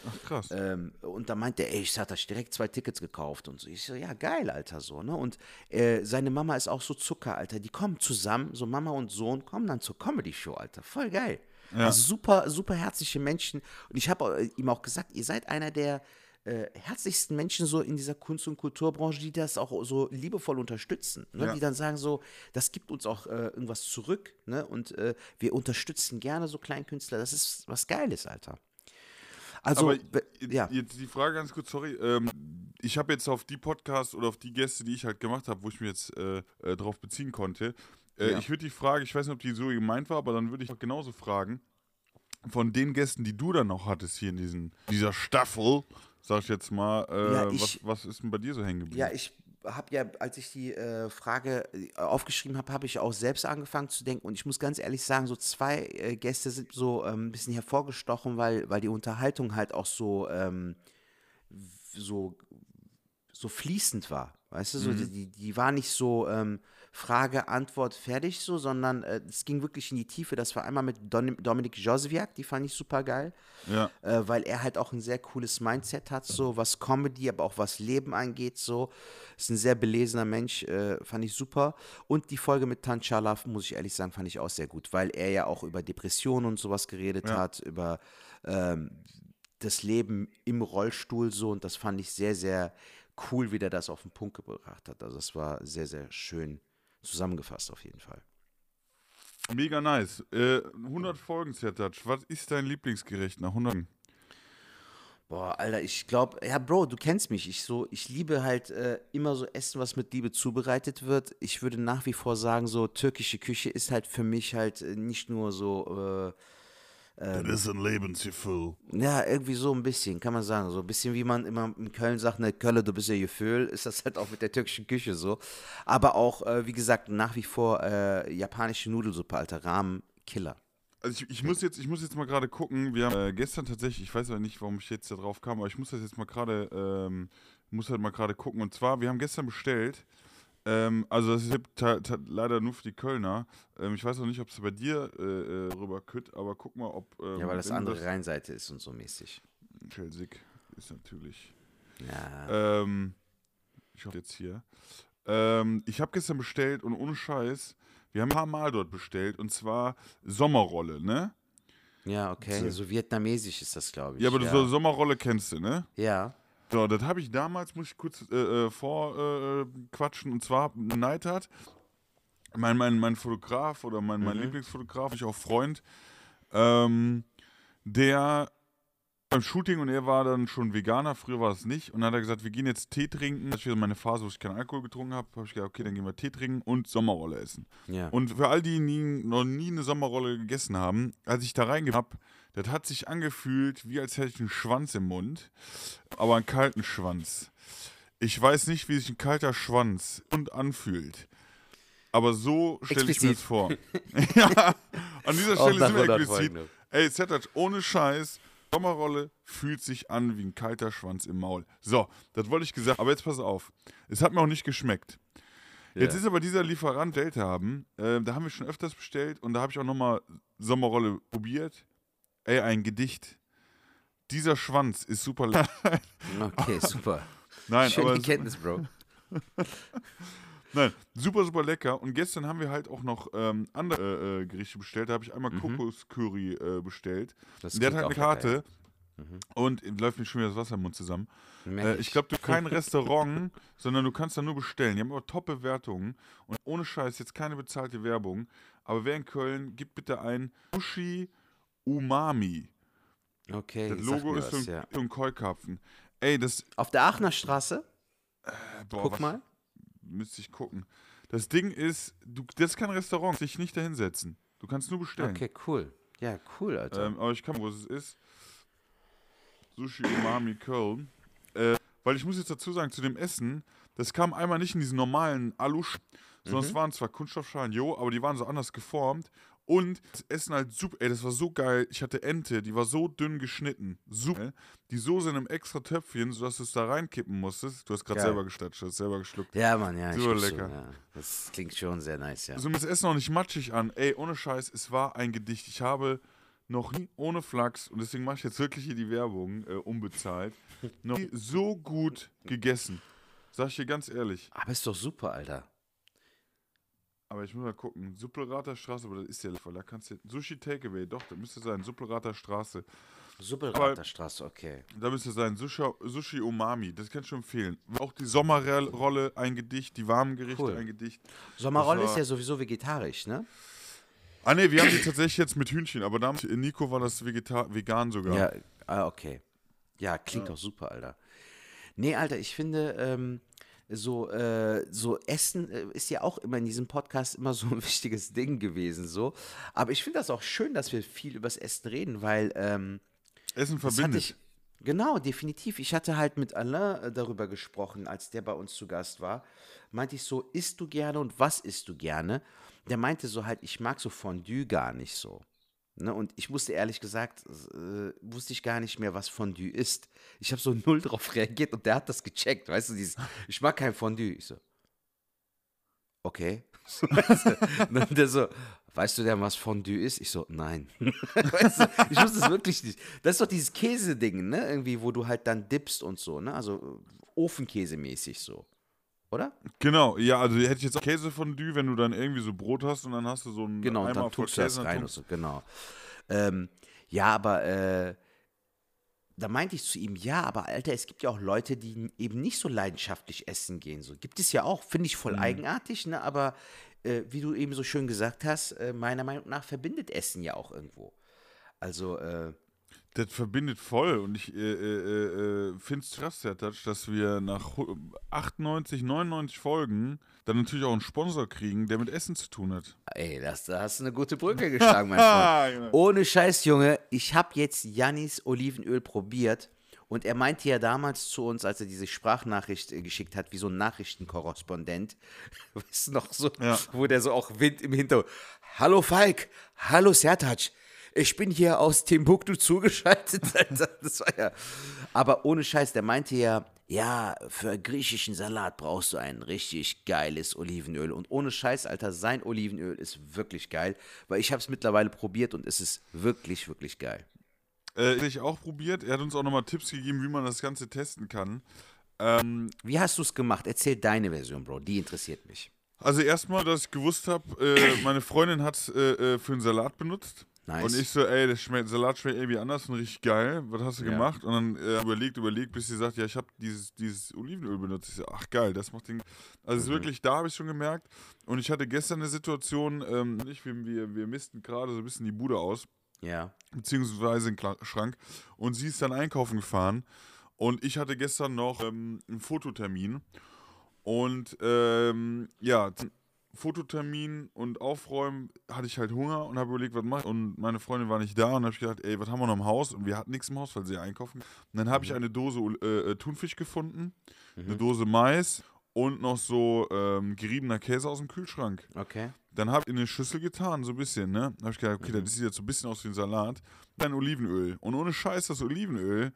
Ach, krass. Ähm, und da meinte er, ey, ich hatte direkt zwei Tickets gekauft und so. Ich so, ja, geil, Alter, so, ne? Und äh, seine Mama ist auch so Zucker, Alter. Die kommen zusammen, so Mama und Sohn, kommen dann zur Comedy-Show, Alter. Voll geil. Also super, super herzliche Menschen. Und ich habe äh, ihm auch gesagt, ihr seid einer der äh, herzlichsten Menschen so in dieser Kunst- und Kulturbranche, die das auch so liebevoll unterstützen. Ne? Ja. Die dann sagen so, das gibt uns auch äh, irgendwas zurück, ne? Und äh, wir unterstützen gerne so Kleinkünstler. Das ist was Geiles, Alter. Also, Aber ja. jetzt die Frage ganz kurz, sorry. Ähm, ich habe jetzt auf die Podcasts oder auf die Gäste, die ich halt gemacht habe, wo ich mich jetzt äh, äh, drauf beziehen konnte, äh, Ja. ich würde die Frage, ich weiß nicht, ob die so gemeint war, aber dann würde ich auch genauso fragen, von den Gästen, die du dann noch hattest hier in diesen, dieser Staffel, sag ich jetzt mal, äh, Ja, ich- was, was ist denn bei dir so hängen geblieben? Ja, ich habe ja, als ich die äh, Frage äh, aufgeschrieben habe, habe ich auch selbst angefangen zu denken. Und ich muss ganz ehrlich sagen, so zwei äh, Gäste sind so ähm, ein bisschen hervorgestochen, weil, weil die Unterhaltung halt auch so, ähm, so, so fließend war. Weißt du, so, die, die- die war nicht so ähm, Frage, Antwort, fertig so, sondern äh, es ging wirklich in die Tiefe. Das war einmal mit Don Dominik Joswiak, die fand ich super geil ja. äh, weil er halt auch ein sehr cooles Mindset hat, so was Comedy, aber auch was Leben angeht, so. Ist ein sehr belesener Mensch, äh, fand ich super. Und die Folge mit Tanchala, muss ich ehrlich sagen, fand ich auch sehr gut, weil er ja auch über Depressionen und sowas geredet Ja. hat, über ähm, das Leben im Rollstuhl so und das fand ich sehr, sehr cool, wie der das auf den Punkt gebracht hat. Also das war sehr, sehr schön zusammengefasst auf jeden Fall. Mega nice. Äh, 100 Folgen, Zertatsch. Was ist dein Lieblingsgericht nach 100? Boah, Alter, ich glaube, ja, Bro, du kennst mich. Ich so, ich liebe halt äh, immer so Essen, was mit Liebe zubereitet wird. Ich würde nach wie vor sagen, so türkische Küche ist halt für mich halt äh, nicht nur so, das ist ein Lebensgefühl. ja, irgendwie so ein bisschen, kann man sagen. So ein bisschen wie man immer in Köln sagt, ne, Kölle, du bist ja Gefühl, ist das halt auch mit der türkischen Küche so. Aber auch, äh, wie gesagt, nach wie vor äh, japanische Nudelsuppe, Alter, Rahmen, Killer. Also ich, ich, muss jetzt, ich muss jetzt mal gerade gucken. Wir haben äh, gestern tatsächlich, ich weiß aber nicht, warum ich jetzt da drauf kam, aber ich muss das jetzt mal gerade, ähm, muss halt mal gerade gucken. Und zwar, wir haben gestern bestellt, ähm, also das ist leider nur für die Kölner. Ähm, ich weiß noch nicht, ob es bei dir äh, äh, rüber kütt, aber guck mal, ob. Ähm, Ja, weil das du andere Rheinseite ist und so mäßig. Schelsig ist natürlich. Ja. Ähm, ich hoffe jetzt hier. Ähm, ich habe gestern bestellt und ohne Scheiß, wir haben ein paar Mal dort bestellt und zwar Sommerrolle, ne? Ja, okay. So vietnamesisch ist das, glaube ich. Ja, aber du ja. so Sommerrolle kennst du, ne? ja. So, das habe ich damals, muss ich kurz äh, äh, vorquatschen, äh, quatschen, und zwar Neidhardt, mein, mein, mein Fotograf oder mein, mein Lieblingsfotograf, ich auch Freund, ähm, der beim Shooting und er war dann schon Veganer, früher war es nicht, und dann hat er gesagt, wir gehen jetzt Tee trinken. Das ist wieder meine Phase, wo ich keinen Alkohol getrunken habe, habe ich gesagt, okay, dann gehen wir Tee trinken und Sommerrolle essen. Ja. Und für all die, die noch nie eine Sommerrolle gegessen haben, als ich da reingegangen habe, das hat sich angefühlt, wie als hätte ich einen Schwanz im Mund, aber einen kalten Schwanz. Ich weiß nicht, wie sich ein kalter Schwanz und anfühlt. Aber so stelle ich mir das vor. [LAUGHS] ja, an dieser Stelle sind wir 100 explizit. Folgen. Ey, Zettatsch, ohne Scheiß, Sommerrolle fühlt sich an wie ein kalter Schwanz im Maul. So, das wollte ich gesagt, aber jetzt pass auf. Es hat mir auch nicht geschmeckt. Jetzt Ja. ist aber dieser Lieferant Delta haben, äh, da haben wir schon öfters bestellt und da habe ich auch nochmal Sommerrolle probiert. Ey, ein Gedicht. Dieser Schwanz ist super [LAUGHS] lecker. Okay, super. Nein, Schöne aber Kenntnis, Bro. [LAUGHS] Nein, super, super lecker. Und gestern haben wir halt auch noch ähm, andere äh, äh, Gerichte bestellt. Da habe ich einmal Kokoscurry äh, bestellt. Mhm. Das der hat halt eine lecker, Karte. Und läuft mir schon wieder das Wasser im Mund zusammen. Äh, ich glaube, du kein [LAUGHS] Restaurant, sondern du kannst da nur bestellen. Die haben aber Top-Bewertungen. Und ohne Scheiß, jetzt keine bezahlte Werbung. Aber wer in Köln, gib bitte ein Sushi Umami. Okay, Das Logo ist so ein, ja. so ein Keukarpfen. Ey, das. Auf der Aachener Straße? Äh, boah, Guck was- mal. Müsste ich gucken. Das Ding ist, du, das ist kein Restaurant, dich nicht dahinsetzen. Du kannst nur bestellen. Okay, cool. Ja, cool, Alter. Ähm, aber ich kann, wo es ist. Sushi Umami Köln. Äh, weil ich muss jetzt dazu sagen, zu dem Essen, das kam einmal nicht in diesen normalen Alu, sondern es waren zwar Kunststoffschalen, jo, aber die waren so anders geformt. Und das Essen halt super, ey, das war so geil. Ich hatte Ente, die war so dünn geschnitten. Super. Die Soße in einem extra Töpfchen, sodass du es da reinkippen musstest. Du hast gerade selber gestatscht, du hast selber geschluckt. ja, Mann, ja. ich super lecker. ja. Das klingt schon sehr nice, ja. So mir das Essen auch nicht matschig an. Ey, ohne Scheiß, es war ein Gedicht. Ich habe noch nie ohne Flachs, und deswegen mache ich jetzt wirklich hier die Werbung, äh, unbezahlt, noch nie so gut gegessen. Sag ich dir ganz ehrlich. Aber ist doch super, Alter. Aber ich muss mal gucken. Suppelrater Straße, aber das ist ja voll. Da kannst du. Sushi Takeaway, doch, da müsste sein. Suppelrater Straße. Suppelrater Straße, okay. Da müsste sein. Sushi, Sushi Umami, das kann ich schon empfehlen. Auch die Sommerrolle, ein Gedicht. Die warmen Gerichte, Cool. ein Gedicht. Sommerrolle ist ja sowieso vegetarisch, ne? Ah, ne, wir haben die tatsächlich jetzt mit Hühnchen, aber damals, in Nico war das Vegeta vegan sogar. Ja, ah, okay. Ja, klingt doch super, Alter. Nee, Alter, ich finde, ähm, so, äh, so Essen äh, ist ja auch immer in diesem Podcast immer so ein [LAUGHS] wichtiges Ding gewesen, so. Aber ich finde das auch schön, dass wir viel übers Essen reden, weil, ähm, Essen verbindet. genau, definitiv. Ich hatte halt mit Alain äh, darüber gesprochen, als der bei uns zu Gast war. Meinte ich so, isst du gerne und was isst du gerne? Der meinte so halt, ich mag so Fondue gar nicht so. Ne, und ich wusste ehrlich gesagt, äh, wusste ich gar nicht mehr, was Fondue ist. Ich habe so [LAUGHS] null drauf reagiert und der hat das gecheckt, weißt du, dieses, ich mag kein Fondue. Ich so, okay. [LAUGHS] Und dann der so, weißt du denn, was Fondue ist? Ich so, nein. [LAUGHS] weißt du, ich wusste es wirklich nicht. Das ist doch dieses Käseding, ne, irgendwie, wo du halt dann dippst und so, ne, also äh, Ofenkäsemäßig so, oder? Genau, ja, also hätte ich jetzt auch Käsefondue, wenn du dann irgendwie so Brot hast und dann hast du so einen Genau, und Eimer dann tust du das rein und so, genau. Ähm, ja, aber äh, da meinte ich zu ihm, ja, aber Alter, es gibt ja auch Leute, die eben nicht so leidenschaftlich essen gehen. So gibt es ja auch, finde ich Mhm. voll eigenartig, ne? Aber äh, wie du eben so schön gesagt hast, äh, meiner Meinung nach verbindet Essen ja auch irgendwo. Also, äh, Das verbindet voll und ich äh, äh, äh, finde es krass, Herr Touch, dass wir nach hu- 98, 99 Folgen dann natürlich auch einen Sponsor kriegen, der mit Essen zu tun hat. ey, das, da hast du eine gute Brücke geschlagen, mein Freund. [LAUGHS] Ohne Scheiß, Junge, ich habe jetzt Jannis Olivenöl probiert und er meinte ja damals zu uns, als er diese Sprachnachricht äh, geschickt hat, wie so ein Nachrichtenkorrespondent, [LAUGHS] weißt du noch so, Ja. wo der so auch Wind im Hintergrund. Hallo Falk, hallo Sertac, ich bin hier aus Timbuktu zugeschaltet. [LAUGHS] Alter. Das war ja. Aber ohne Scheiß, der meinte ja, ja, für griechischen Salat brauchst du ein richtig geiles Olivenöl. Und ohne Scheiß, Alter, sein Olivenöl ist wirklich geil, weil ich habe es mittlerweile probiert und es ist wirklich, wirklich geil. Äh, hätte ich auch probiert. Er hat uns auch nochmal Tipps gegeben, wie man das Ganze testen kann. Ähm, Wie hast du es gemacht? Erzähl deine Version, Bro. Die interessiert mich. also erstmal, dass ich gewusst habe, äh, meine Freundin hat es äh, äh, für einen Salat benutzt. Nice. Und ich so, ey, der schmeckt, Salat schmeckt irgendwie anders und richtig geil. Was hast du Ja. gemacht? Und dann äh, überlegt, überlegt, bis sie sagt, ja, ich habe dieses, dieses Olivenöl benutzt. Ich so, ach geil, das macht den. Also ist wirklich, da habe ich schon gemerkt. Und ich hatte gestern eine Situation, ähm, nicht, wir, wir, wir missten gerade so ein bisschen die Bude aus, Ja. beziehungsweise den Schrank. Und sie ist dann einkaufen gefahren. Und ich hatte gestern noch ähm, einen Fototermin. Und ähm, ja, Fototermin und Aufräumen hatte ich halt Hunger und habe überlegt, was mache ich. Und meine Freundin war nicht da und habe ich gedacht, ey, was haben wir noch im Haus? Und wir hatten nichts im Haus, weil sie einkaufen. Und dann habe ich eine Dose äh, äh, Thunfisch gefunden, eine Dose Mais und noch so ähm, geriebener Käse aus dem Kühlschrank. Okay. Dann habe ich in eine Schüssel getan, so ein bisschen, ne? Dann habe ich gedacht, okay, das sieht jetzt so ein bisschen aus wie ein Salat. Dann Olivenöl. Und ohne Scheiß, das Olivenöl,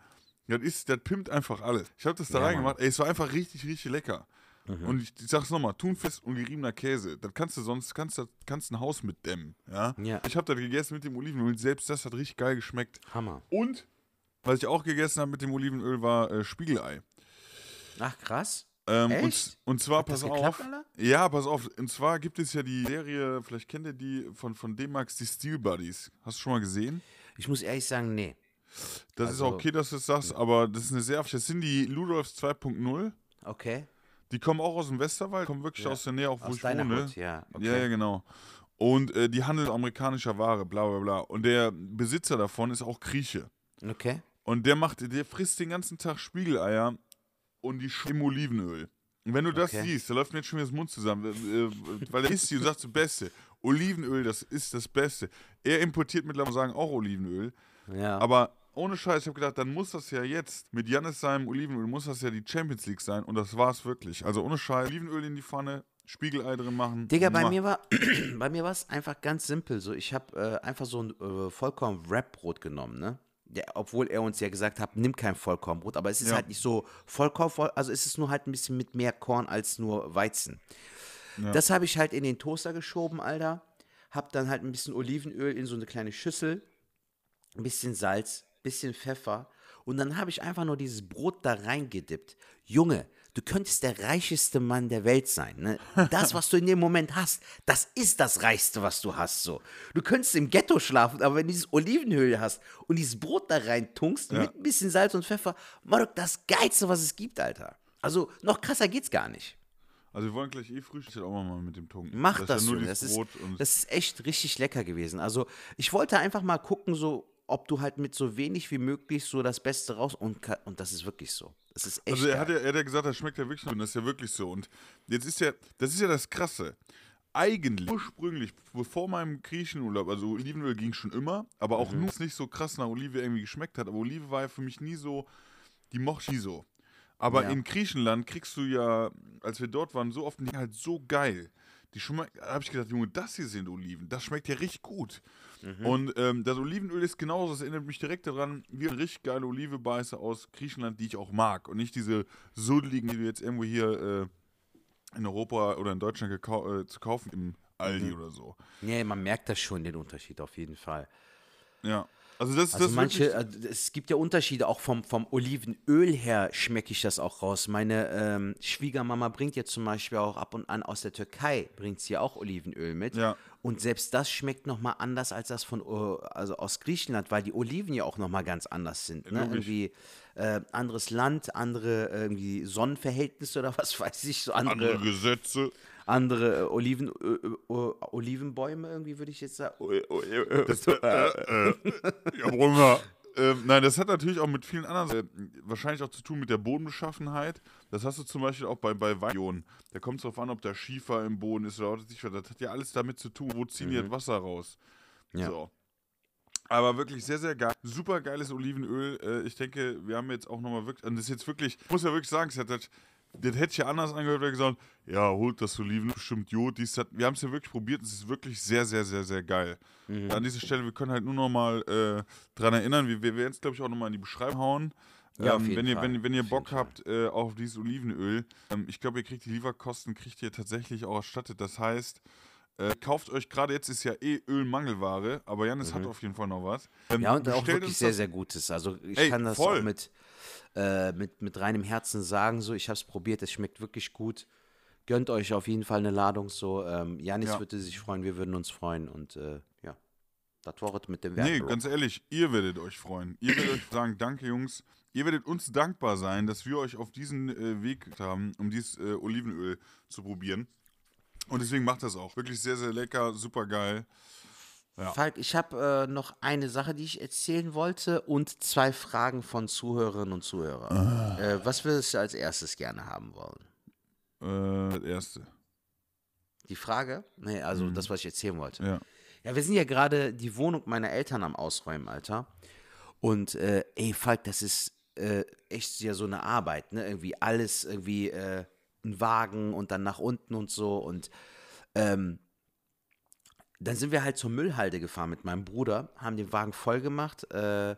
das ist, das pimmt einfach alles. Ich habe das da Ja, reingemacht, ey, es war einfach richtig, richtig lecker. Und ich, ich sag's nochmal, Thunfisch und geriebener Käse, das kannst du sonst, kannst du kannst ein Haus mitdämmen, ja? Ja. Ich habe das gegessen mit dem Olivenöl, selbst das hat richtig geil geschmeckt. Hammer. Und, was ich auch gegessen habe mit dem Olivenöl, war äh, Spiegelei. Ach, krass. Ähm, und, und zwar, das pass geklappt, auf. Alter? Ja, pass auf. Und zwar gibt es ja die Serie, vielleicht kennt ihr die von, von D-Max, die Steel Buddies. Hast du schon mal gesehen? Ich muss ehrlich sagen, nee. Das Also- ist okay, dass du es sagst, aber das ist eine sehr. Das sind die Ludolfs 2.0. Okay. Die kommen auch aus dem Westerwald, kommen wirklich Ja. aus der Nähe, auch wo Aus ich wohne. Hut, ja. Okay. Ja, ja, genau. Und äh, die handeln amerikanischer Ware, bla bla bla. Und der Besitzer davon ist auch Grieche. Okay. Und der macht, der frisst den ganzen Tag Spiegeleier und die sch- im Olivenöl. Und wenn du das Okay. siehst, da läuft mir jetzt schon wieder das Mund zusammen, äh, äh, weil er isst die und sagt das Beste. Olivenöl, das ist das Beste. Er importiert mittlerweile sagen auch Olivenöl, Ja. aber ohne Scheiß, ich habe gedacht, dann muss das ja jetzt mit Jannis seinem Olivenöl, muss das ja die Champions League sein und das war es wirklich. Also ohne Scheiß, Olivenöl in die Pfanne, Spiegelei drin machen. Digga, bei mir war [CLEARS THROAT] bei mir war es einfach ganz simpel. So, ich habe äh, einfach so ein äh, Vollkorn-Wrap-Brot genommen, ne? Ja, obwohl er uns ja gesagt hat, nimm kein Vollkornbrot, aber es ist Ja. halt nicht so Vollkorn, voll- also es ist nur halt ein bisschen mit mehr Korn als nur Weizen. Ja. Das habe ich halt in den Toaster geschoben, Alter. Hab dann halt ein bisschen Olivenöl in so eine kleine Schüssel, ein bisschen Salz, bisschen Pfeffer und dann habe ich einfach nur dieses Brot da reingedippt. Junge, du könntest der reicheste Mann der Welt sein. Ne? Das, was du in dem Moment hast, das ist das Reichste, was du hast. So. Du könntest im Ghetto schlafen, aber wenn du dieses Olivenöl hast und dieses Brot da rein tunkst Ja. mit ein bisschen Salz und Pfeffer, Marok, das Geilste, was es gibt, Alter. Also noch krasser geht's gar nicht. Also wir wollen gleich eh frühstücken, auch mal mit dem Tunken. Mach das, dieses Das ist, das ist echt richtig lecker gewesen. Also ich wollte einfach mal gucken, so ob du halt mit so wenig wie möglich so das Beste raus und, und das ist wirklich so. Das ist echt Also er hat, ja, er hat ja gesagt, das schmeckt ja wirklich so und das ist ja wirklich so. Und jetzt ist ja, das ist ja das Krasse. Eigentlich, ursprünglich, bevor meinem Griechenurlaub, also Olivenöl ging schon immer, aber auch Mhm. nur, es nicht so krass nach Olive irgendwie geschmeckt hat. Aber Olive war ja für mich nie so, die mochte ich nie so. Aber Ja. in Griechenland kriegst du ja, als wir dort waren, so oft die halt so geil. Die da habe ich gedacht, Junge, das hier sind Oliven. Das schmeckt ja richtig gut. Mhm. Und ähm, das Olivenöl ist genauso, das erinnert mich direkt daran, wie eine richtig geile Olivebeiße aus Griechenland, die ich auch mag. Und nicht diese suddeligen, die du jetzt irgendwo hier äh, in Europa oder in Deutschland gekau äh, zu kaufen im Aldi Mhm. oder so. Nee, man merkt das schon, den Unterschied auf jeden Fall. Ja. Also das, Also das manche, äh, es gibt ja Unterschiede, auch vom, vom Olivenöl her schmecke ich das auch raus. Meine ähm, Schwiegermama bringt ja zum Beispiel auch ab und an aus der Türkei, bringt sie ja auch Olivenöl mit. Ja. Und selbst das schmeckt nochmal anders als das von, äh, also aus Griechenland, weil die Oliven ja auch nochmal ganz anders sind. Ne? Irgendwie äh, anderes Land, andere äh, irgendwie Sonnenverhältnisse oder was [LAUGHS] weiß ich, so andere, Andere Gesetze. Andere äh, Oliven, äh, äh, Olivenbäume irgendwie, würde ich jetzt sagen. Das, äh, äh, ja, Bruder. Ähm, nein, das hat natürlich auch mit vielen anderen, äh, wahrscheinlich auch zu tun mit der Bodenbeschaffenheit. Das hast du zum Beispiel auch bei, bei Weinionen. Da kommt es darauf an, ob da Schiefer im Boden ist oder ich was. Das hat ja alles damit zu tun, wo ziehen die das Wasser raus. Ja. So. Aber wirklich sehr, sehr geil. Super geiles Olivenöl. Äh, ich denke, wir haben jetzt auch nochmal wirklich, und das ist jetzt wirklich, ich muss ja wirklich sagen, es hat das, das hätte ich ja anders angehört, ich gesagt ja, holt das Oliven, bestimmt Jod, dies, das. Wir haben es ja wirklich probiert, es ist wirklich sehr, sehr, sehr, sehr geil. An dieser Stelle, wir können halt nur nochmal äh, dran erinnern, wir, wir werden es, glaube ich, auch nochmal in die Beschreibung hauen. Ja, ähm, wenn, ihr, Fall. wenn, wenn ihr Bock habt äh, auf dieses Olivenöl, ähm, ich glaube, ihr kriegt die Lieferkosten, kriegt ihr tatsächlich auch erstattet. Das heißt, äh, kauft euch, gerade jetzt ist ja eh Ölmangelware, aber Janis hat auf jeden Fall noch was. Ähm, Mhm. Ja, und auch wirklich sehr, sehr Gutes. Also ich Ey, kann das voll. auch mit, äh, mit, mit reinem Herzen sagen. So, ich habe es probiert, es schmeckt wirklich gut. Gönnt euch auf jeden Fall eine Ladung. So, ähm, Janis Ja. würde sich freuen, wir würden uns freuen. Und äh, ja, das war es mit dem Nee, Werbeblock. ganz ehrlich, ihr werdet euch freuen. Ihr werdet euch sagen, danke Jungs. Ihr werdet uns dankbar sein, dass wir euch auf diesen äh, Weg haben, um dieses äh, Olivenöl zu probieren. Und deswegen macht das auch. Wirklich sehr, sehr lecker, super geil. Ja. Falk, ich habe äh, noch eine Sache, die ich erzählen wollte und zwei Fragen von Zuhörerinnen und Zuhörern. Ah. Äh, was würdest du als erstes gerne haben wollen? Äh, das erste. Die Frage? Nee, also das, was ich erzählen wollte. Ja. Ja, wir sind ja gerade die Wohnung meiner Eltern am Ausräumen, Alter. Und äh, ey, Falk, das ist äh, echt ja so eine Arbeit, ne? Irgendwie alles irgendwie äh, ein Wagen und dann nach unten und so. Und ähm, dann sind wir halt zur Müllhalde gefahren mit meinem Bruder, haben den Wagen voll gemacht. Äh,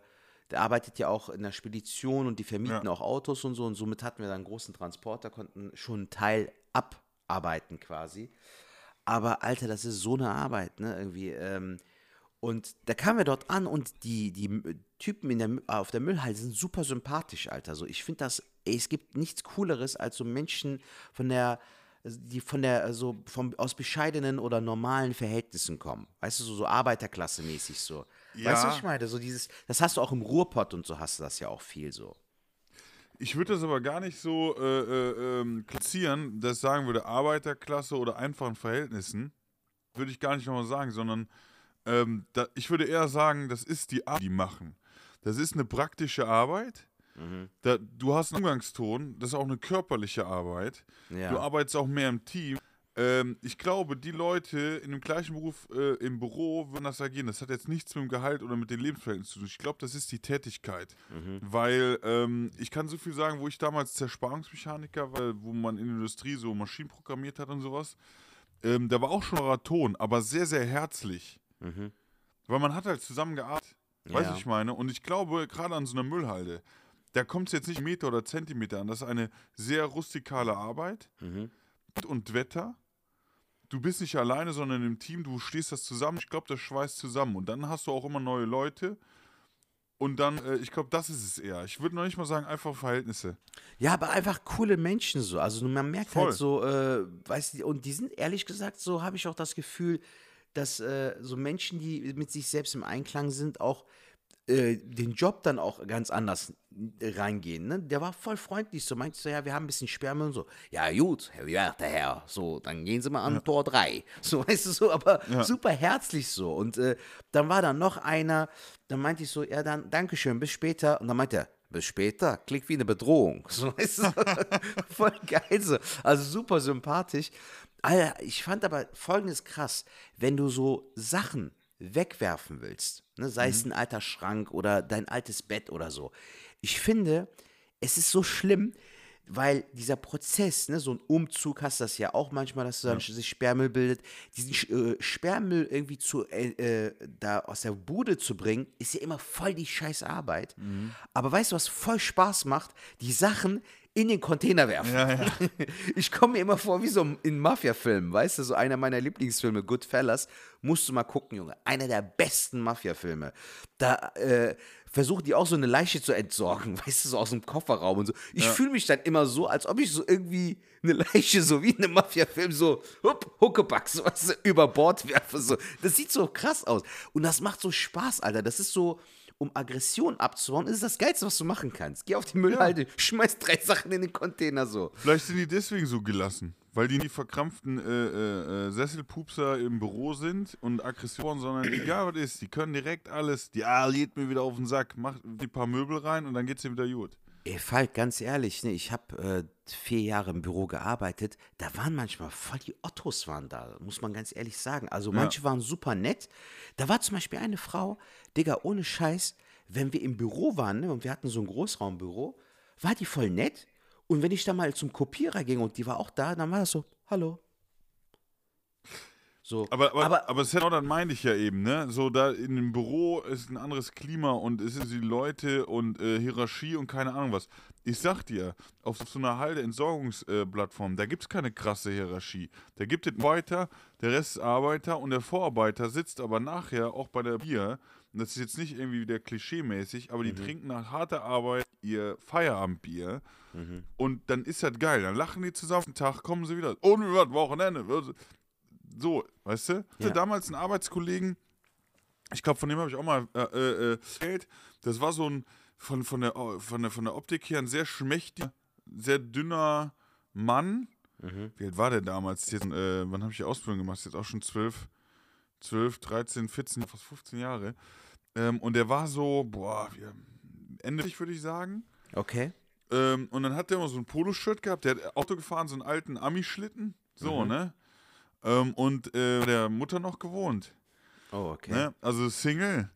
der arbeitet ja auch in der Spedition und die vermieten Ja. auch Autos und so. Und somit hatten wir dann einen großen Transporter, konnten schon einen Teil abarbeiten quasi. Aber Alter, das ist so eine Arbeit, ne? Irgendwie. Ähm, und da kamen wir dort an und die, die M- Typen in der, auf der Müllhalde sind super sympathisch, Alter. So, ich finde das, ey, es gibt nichts Cooleres als so Menschen von der, die von der, so vom, aus bescheidenen oder normalen Verhältnissen kommen. Weißt du, so, so Arbeiterklasse-mäßig so. Weißt du, Ja. was ich meine? So dieses, das hast du auch im Ruhrpott und so hast du das ja auch viel so. Ich würde das aber gar nicht so äh, äh, ähm, klassieren, dass ich sagen würde, Arbeiterklasse oder einfachen Verhältnissen. Würde ich gar nicht nochmal sagen, sondern ähm, da, ich würde eher sagen, das ist die Arbeit, die machen. Das ist eine praktische Arbeit. Da, du hast einen Umgangston, das ist auch eine körperliche Arbeit. Ja. Du arbeitest auch mehr im Team. Ähm, ich glaube, die Leute in dem gleichen Beruf äh, im Büro würden das agieren. Das hat jetzt nichts mit dem Gehalt oder mit den Lebensverhältnissen zu tun. Ich glaube, das ist die Tätigkeit. Weil ähm, ich kann so viel sagen, wo ich damals Zersparungsmechaniker war, wo man in der Industrie so Maschinen programmiert hat und sowas. Ähm, da war auch schon Ton, aber sehr, sehr herzlich. Weil man hat halt zusammengearbeitet. Weißt du, Ja. was ich meine? Und ich glaube, gerade an so einer Müllhalde, da kommt es jetzt nicht Meter oder Zentimeter an. Das ist eine sehr rustikale Arbeit und Wetter. Du bist nicht alleine, sondern im Team, du stehst das zusammen. Ich glaube, das schweißt zusammen. Und dann hast du auch immer neue Leute. Und dann, äh, ich glaube, das ist es eher. Ich würde noch nicht mal sagen, einfach Verhältnisse. Ja, aber einfach coole Menschen so. Also man merkt Voll. halt so, äh, weißt du, und die sind ehrlich gesagt, so habe ich auch das Gefühl, dass äh, so Menschen, die mit sich selbst im Einklang sind, auch äh, den Job dann auch ganz anders äh, reingehen. Ne? Der war voll freundlich, so meinte so, ja, wir haben ein bisschen Sperrmüll und so. Ja, gut, Herr werter Herr, so, dann gehen Sie mal an Tor 3. [LAUGHS] So, weißt du, so, aber super herzlich so. Und äh, dann war da noch einer, dann meinte ich so, ja, dann, Dankeschön, bis später. Und dann meinte er, bis später, klingt wie eine Bedrohung. [LAUGHS] So, weißt du, [LAUGHS] voll geil so. Also super sympathisch. Alter, ich fand aber folgendes krass, wenn du so Sachen wegwerfen willst, ne, sei es ein alter Schrank oder dein altes Bett oder so. Ich finde, es ist so schlimm, weil dieser Prozess, ne, so ein Umzug hast du das ja auch manchmal, dass dann sich Sperrmüll bildet. Diesen äh, Sperrmüll irgendwie zu, äh, äh, da aus der Bude zu bringen, ist ja immer voll die scheiß Arbeit. Aber weißt du, was voll Spaß macht? Die Sachen in den Container werfen. [LAUGHS] Ich komme mir immer vor wie so in Mafia-Filmen, weißt du, so einer meiner Lieblingsfilme, Goodfellas, musst du mal gucken, Junge. Einer der besten Mafia-Filme. Da äh, versuchen die auch so eine Leiche zu entsorgen, [LAUGHS] weißt du, so aus dem Kofferraum und so. Ich fühle mich dann immer so, als ob ich so irgendwie eine Leiche, [LAUGHS] so wie in einem Mafia-Film, so hup, Huckepack, so was über Bord werfe. So. Das sieht so krass aus. Und das macht so Spaß, Alter. Das ist so um Aggression abzubauen, ist es das Geilste, was du machen kannst. Geh auf die Müllhalde, [LAUGHS] schmeiß drei Sachen in den Container so. Vielleicht sind die deswegen so gelassen, weil die nicht verkrampften äh, äh, äh, Sesselpupser im Büro sind und Aggressionen, sondern [CLEARS THROAT] egal was ist, die können direkt alles, die ah, lädt mir wieder auf den Sack, macht die paar Möbel rein und dann geht's dir wieder gut. Ey, Falk, ganz ehrlich, ne, ich habe äh, vier Jahre im Büro gearbeitet. Da waren manchmal voll die Ottos waren da, muss man ganz ehrlich sagen. Also manche waren super nett. Da war zum Beispiel eine Frau, Digga, ohne Scheiß, wenn wir im Büro waren ne, und wir hatten so ein Großraumbüro, war die voll nett. Und wenn ich da mal zum Kopierer ging und die war auch da, dann war das so, hallo. So, Aber, aber, aber, aber genau dann meine ich ja eben, ne? So, da in dem Büro ist ein anderes Klima und es sind die Leute und äh, Hierarchie und keine Ahnung was. Ich sag dir, auf so einer Halde-Entsorgungsplattform, da gibt es keine krasse Hierarchie. Da gibt es weiter, der Rest ist Arbeiter und der Vorarbeiter sitzt aber nachher auch bei der Bier. Und das ist jetzt nicht irgendwie wieder klischee-mäßig, aber die trinken nach harter Arbeit ihr Feierabendbier. Und dann ist das geil. Dann lachen die zusammen, am Tag kommen sie wieder. Und was Wochenende. So, weißt du? Ich hatte damals einen Arbeitskollegen, ich glaube, von dem habe ich auch mal äh, äh, erzählt. Das war so ein, von, von, der, von, der, von der Optik her, ein sehr schmächtiger, sehr dünner Mann. Wie alt war der damals? Jetzt, äh, wann habe ich die Ausbildung gemacht? Jetzt auch schon 12, 12, 13, 14, fast 15 Jahre. Ähm, und der war so, boah, wie, Ende, würde ich sagen. okay. Ähm, und dann hat der immer so ein Poloshirt gehabt, der hat Auto gefahren, so einen alten Ami-Schlitten. So, ne? Ähm, und äh, der Mutter noch gewohnt. Oh, okay. Ne? Also Single.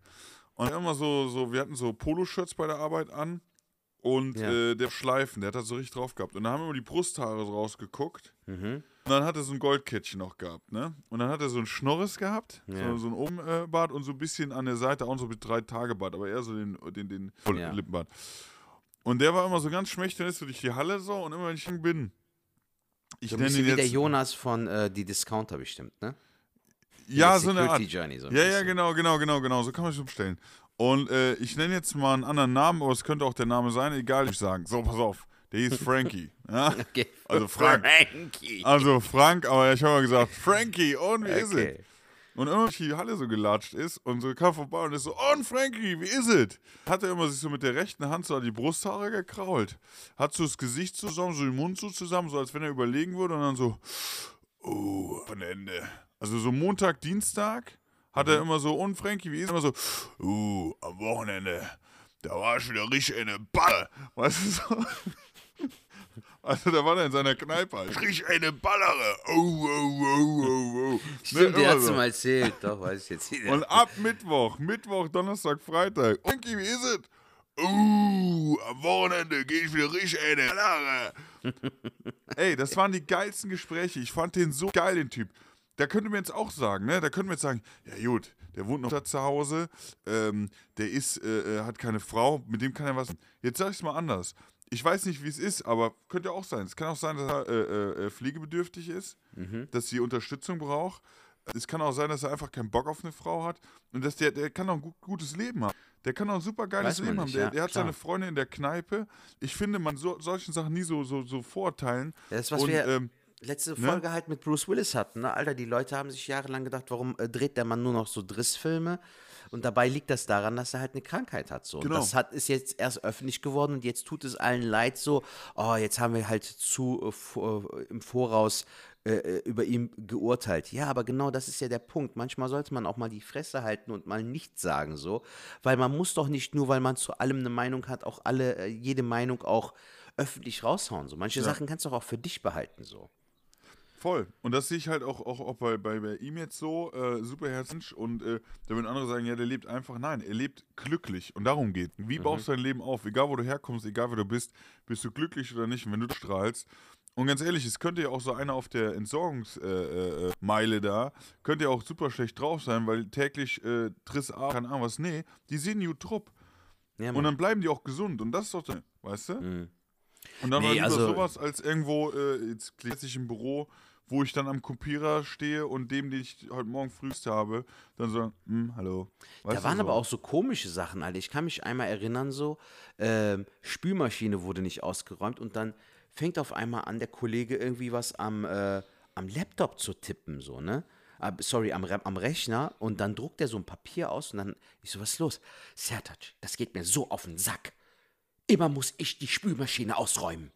Und immer so, so, wir hatten so Poloshirts bei der Arbeit an und Ja. äh, der Schleifen, der hat da so richtig drauf gehabt. Und da haben immer die Brusthaare so rausgeguckt. Mhm. Und dann hat er so ein Goldkettchen noch gehabt, ne? Und dann hat er so ein Schnorres gehabt, Ja. so, so ein Obenbart und so ein bisschen an der Seite auch so mit drei Tage Bart, aber eher so den, den, den Ja. Lippenbart. Und der war immer so ganz schmächtig, dann ist so durch die Halle so und immer wenn ich bin. Ich So ein nenne ihn wie der jetzt. Jonas von äh, Die Discounter bestimmt, ne? Ja, so eine Art. Journey, so ein Ja, ja, bisschen. genau, genau, genau, genau. So kann man sich umstellen. Und äh, ich nenne jetzt mal einen anderen Namen, aber es könnte auch der Name sein, egal, ich sagen. So, pass auf. Der hieß Frankie. ja? [LAUGHS] Okay. Also Frank. Frankie. Also Frank, aber ich habe mal gesagt, Frankie, und wie ist es? Und immer, wenn die Halle so gelatscht ist und so kam vorbei und ist so, und Frankie, wie ist es? Hat er immer sich so mit der rechten Hand so an die Brusthaare gekrault. Hat so das Gesicht zusammen, so den Mund so zusammen, so als wenn er überlegen würde und dann so, oh, von Ende. Also so Montag, Dienstag hat er immer so, und Frankie, wie ist es? Immer so, uh, am Wochenende, da war schon wieder richtig eine Balle. Weißt du so? Also da war er in seiner Kneipe. halt. Richtig eine Ballere. Oh, oh, oh, oh, oh. Stimmt, Ne, der hat so. mal erzählt. Doch, weiß ich jetzt nicht. Und ab Mittwoch, Mittwoch, Donnerstag, Freitag. Frankie, wie ist es? Uh, am Wochenende gehe ich wieder richtig eine Ballere. [LAUGHS] Ey, das waren die geilsten Gespräche. Ich fand den so geil, den Typ. Da könnte man jetzt auch sagen, ne? Da könnte man jetzt sagen, ja gut, der wohnt noch da zu Hause, ähm, der ist, äh, äh, hat keine Frau, mit dem kann er was. Jetzt sag ich es mal anders. Ich weiß nicht, wie es ist, aber könnte auch sein. Es kann auch sein, dass er äh, äh, äh, pflegebedürftig ist, dass sie Unterstützung braucht. Es kann auch sein, dass er einfach keinen Bock auf eine Frau hat und dass der, der kann auch ein gut, gutes Leben haben. Der kann auch ein super geiles Leben haben. nicht, Der, ja, der hat klar. seine Freunde in der Kneipe. Ich finde, man so, solchen Sachen nie so, so, so vorurteilen. Ja, das, was und, wir ähm, letzte ne? Folge halt mit Bruce Willis hatten. Ne? Alter, die Leute haben sich jahrelang gedacht, warum äh, dreht der Mann nur noch so Drissfilme? Und dabei liegt das daran, dass er halt eine Krankheit hat. So. Und Genau. Das hat, ist jetzt erst öffentlich geworden und jetzt tut es allen leid so, oh, jetzt haben wir halt zu äh, äh, im Voraus äh, äh, über ihn geurteilt. Ja, aber genau das ist ja der Punkt. Manchmal sollte man auch mal die Fresse halten und mal nichts sagen so, weil man muss doch nicht nur, weil man zu allem eine Meinung hat, auch alle äh, jede Meinung auch öffentlich raushauen. So manche Sachen kannst du auch für dich behalten so. Voll. Und das sehe ich halt auch, auch, auch bei, bei, bei ihm jetzt so, äh, super herzlich. Und äh, da würden andere sagen, ja, der lebt einfach. Nein, er lebt glücklich. Und darum geht. Wie baust du dein Leben auf? Egal, wo du herkommst, egal, wer du bist, bist du glücklich oder nicht. Und wenn du strahlst. Und ganz ehrlich, es könnte ja auch so einer auf der Entsorgungsmeile äh, äh, Meile da, könnte ja auch super schlecht drauf sein, weil täglich äh, Triss A, keine Ahnung was, nee, die sehen Jutrupp. Ja, Und dann bleiben die auch gesund. Und das ist doch, der- weißt du? Und dann Nee, mal lieber also- sowas als irgendwo, äh, jetzt ich im Büro, wo ich dann am Kopierer stehe und dem, den ich heute Morgen frühst habe, dann sagen, hm, hallo. Weißt Da waren so. aber auch so komische Sachen, Alter. Ich kann mich einmal erinnern, so, ähm, Spülmaschine wurde nicht ausgeräumt und dann fängt auf einmal an, der Kollege irgendwie was am, äh, am Laptop zu tippen, so, ne? äh, sorry, am, am Rechner und dann druckt er so ein Papier aus und dann, ich so, was ist los? Sertac, das geht mir so auf den Sack. Immer muss ich die Spülmaschine ausräumen.